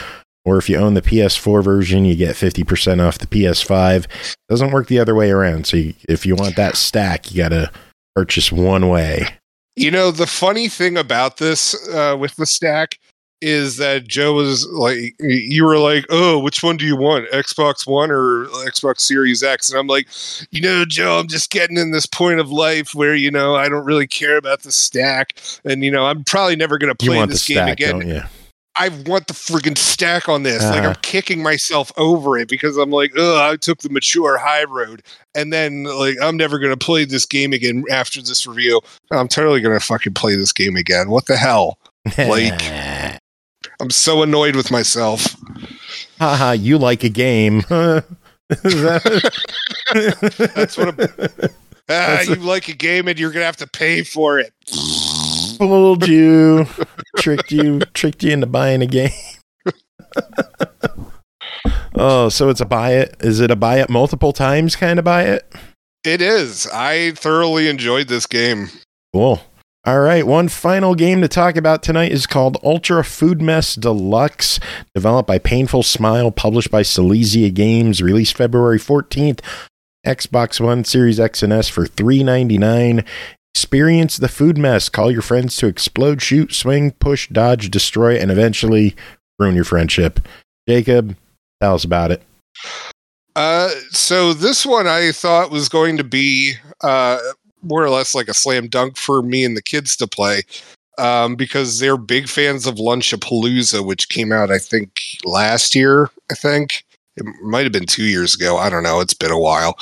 or if you own the PS4 version, you get fifty percent off the PS5. Doesn't work the other way around. So you, if you want that stack, you got to purchase one way. You know, the funny thing about this uh, with the stack is that Joe was like, you were like, oh, which one do you want, Xbox One or Xbox Series X? And I'm like, you know, Joe, I'm just getting in this point of life where, you know, I don't really care about the stack. And, you know, I'm probably never going to play this game stack, again. don't you? I want the friggin' stack on this. Like Uh-huh. I'm kicking myself over it because I'm like, oh, I took the mature high road, and then like I'm never gonna play this game again after this review. I'm totally gonna fucking play this game again. What the hell? Like- I'm so annoyed with myself. haha, you like a game. That- That's what I'm- Ah, you like a game and you're gonna have to pay for it. Fooled you, tricked you, tricked you into buying a game. oh, so it's a buy it. Is it a buy it multiple times kind of buy it? It is. I thoroughly enjoyed this game. Cool. All right, one final game to talk about tonight is called Ultra Foodmess Deluxe, developed by Painful Smile, published by Silesia Games, released February 14th, Xbox One, Series X and S for $3.99. Experience the food mess. Call your friends to explode, shoot, swing, push, dodge, destroy, and eventually ruin your friendship. Jacob, tell us about it. Uh, so this one I thought was going to be uh, more or less like a slam dunk for me and the kids to play um, because they're big fans of Lunchapalooza, which came out I think last year. I think it might have been two years ago. I don't know. It's been a while.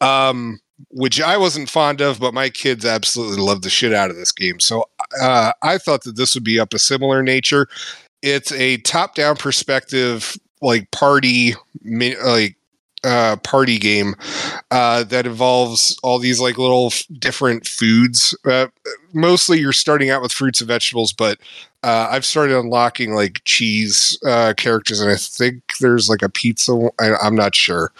Um, which I wasn't fond of, but my kids absolutely love the shit out of this game. So uh, I thought that this would be up a similar nature. It's a top-down perspective, like party, like uh, party game uh, that involves all these like little f- different foods. Uh, mostly, you're starting out with fruits and vegetables, but uh, I've started unlocking like cheese uh, characters, and I think there's like a pizza. I, I'm not sure.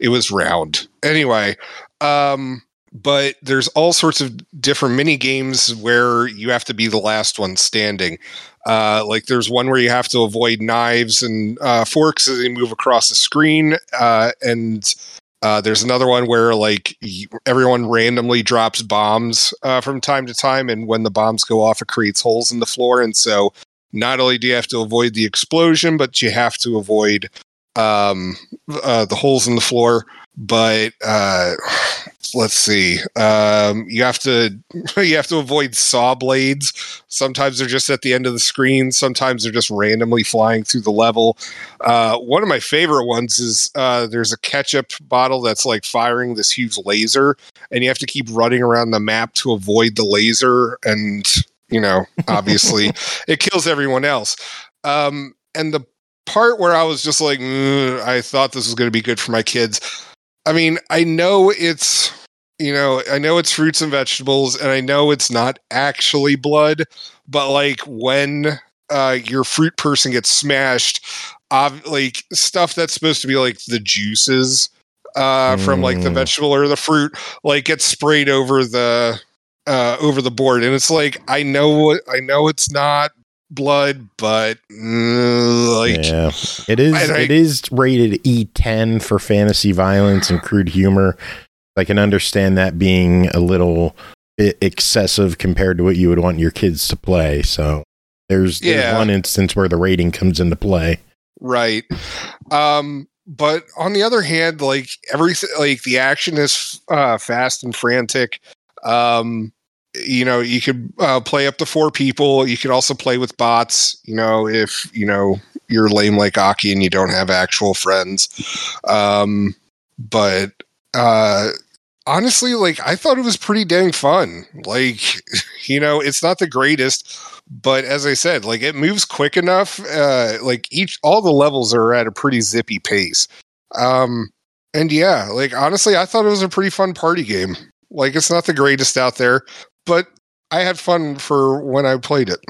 It was round anyway. Um, but there's all sorts of different mini games where you have to be the last one standing. Uh, like there's one where you have to avoid knives and uh, forks as they move across the screen, uh, and uh, there's another one where like everyone randomly drops bombs uh, from time to time, and when the bombs go off, it creates holes in the floor, and so not only do you have to avoid the explosion, but you have to avoid um, uh, the holes in the floor. But let's see, um, you have to you have to avoid saw blades. Sometimes they're just at the end of the screen. Sometimes they're just randomly flying through the level. Uh, one of my favorite ones is uh, there's a ketchup bottle that's like firing this huge laser, and you have to keep running around the map to avoid the laser. And you know, obviously, it kills everyone else. Um, and the part where I was just like, "Mm, I thought this was going to be good for my kids. I mean, I know it's, you know, I know it's fruits and vegetables, and I know it's not actually blood, but like when uh, your fruit person gets smashed, uh, like stuff that's supposed to be like the juices uh, from like the Mm. vegetable or the fruit, like gets sprayed over the uh, over the board, and it's like I know what I know it's not blood, but mm, like yeah, it is I, it is rated E10 for fantasy violence and crude humor. I can understand that being a little bit excessive compared to what you would want your kids to play. So there's, there's Yeah. one instance where the rating comes into play. Right. Um, but on the other hand, like everything, like the action is uh, fast and frantic. Um, you know, you could uh, play up to four people. You could also play with bots. You know, if you know you're lame like Aki and you don't have actual friends. Um, but uh, honestly, like I thought it was pretty dang fun. Like, you know, it's not the greatest, but as I said, like it moves quick enough. Uh, like each, all the levels are at a pretty zippy pace. Um, and yeah, like honestly, I thought it was a pretty fun party game. Like it's not the greatest out there, but I had fun for when I played it.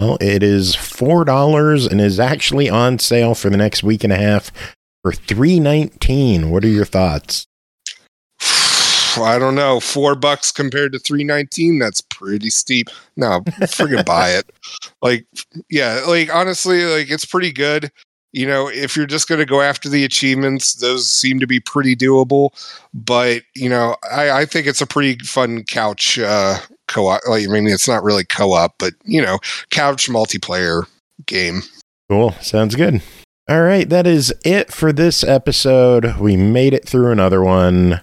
Well, it is four dollars and is actually on sale for the next week and a half for three nineteen. What are your thoughts? I don't know, four bucks compared to three nineteen. That's pretty steep. No, friggin' buy it. Like, yeah, like honestly, like it's pretty good. You know, if you're just going to go after the achievements, those seem to be pretty doable. But you know, I, I think it's a pretty fun couch uh, co-op. Like, I mean, it's not really co-op, but you know, couch multiplayer game. Cool. Sounds good. All right, that is it for this episode. We made it through another one.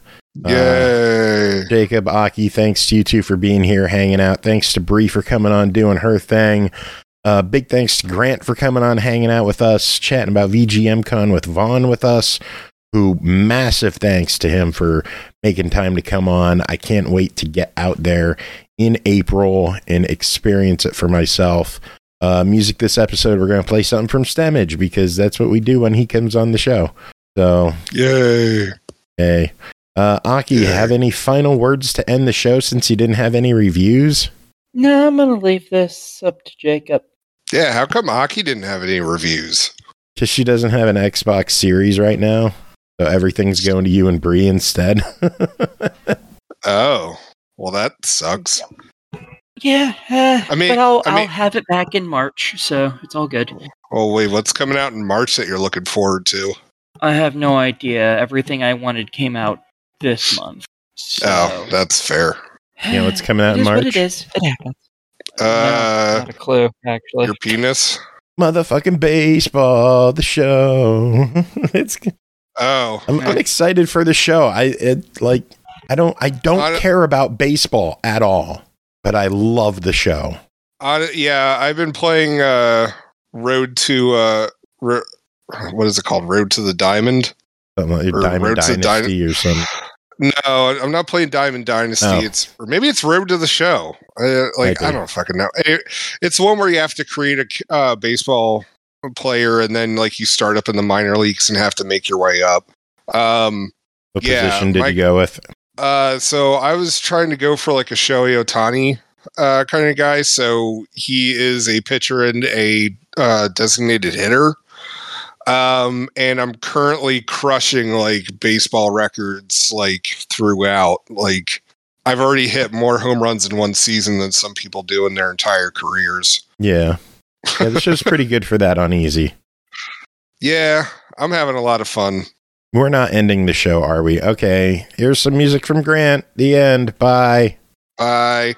Uh, Yay! Jacob, Aki, thanks to you two for being here, hanging out. Thanks to Bri for coming on, doing her thing. Uh, big thanks to Grant for coming on, hanging out with us, chatting about VGMCon with Vaughn with us. Who massive thanks to him for making time to come on. I can't wait to get out there in April and experience it for myself. Uh, music this episode, we're going to play something from Stemage because that's what we do when he comes on the show. So, Yay! hey. Uh, Aki, Yeah. have any final words to end the show since you didn't have any reviews? No, I'm gonna leave this up to Jacob. Yeah, how come Aki didn't have any reviews? Because she doesn't have an Xbox Series right now. So everything's going to you and Bri instead. Oh, well, that sucks. Yeah, uh, I mean- but I'll I I'll have it back in March, so it's all good. Oh, wait, what's coming out in March that you're looking forward to? I have no idea. Everything I wanted came out this month. So, Oh, that's fair. you know what's coming out It in is what March? it is. It happens. No, Uh, not a clue, actually. your penis? Motherfucking baseball, the show. it's Oh, I'm, I'm excited for the show. I it like I don't I don't I don't- care about baseball at all, but I love the show. Uh, yeah, I've been playing uh, Road to uh, Ro- what is it called? Road to the Diamond. Like Or Diamond Road to Dynasty or something. No, I'm not playing Diamond Dynasty. Oh. It's or maybe it's Road to the Show. Uh, like Maybe. I don't fucking know. It- it's one where you have to create a uh, baseball player, and then like you start up in the minor leagues and have to make your way up. Um, What Yeah, position did my- you go with? Uh, so I was trying to go for like a Shohei Ohtani uh, kind of guy. So he is a pitcher and a uh, designated hitter. Um, and I'm currently crushing like baseball records like throughout. Like I've already hit more home runs in one season than some people do in their entire careers. Yeah. Yeah, the show's pretty good for that on easy. Yeah, I'm having a lot of fun. We're not ending the show, are we? Okay. Here's some music from Grant. The end. Bye. Bye.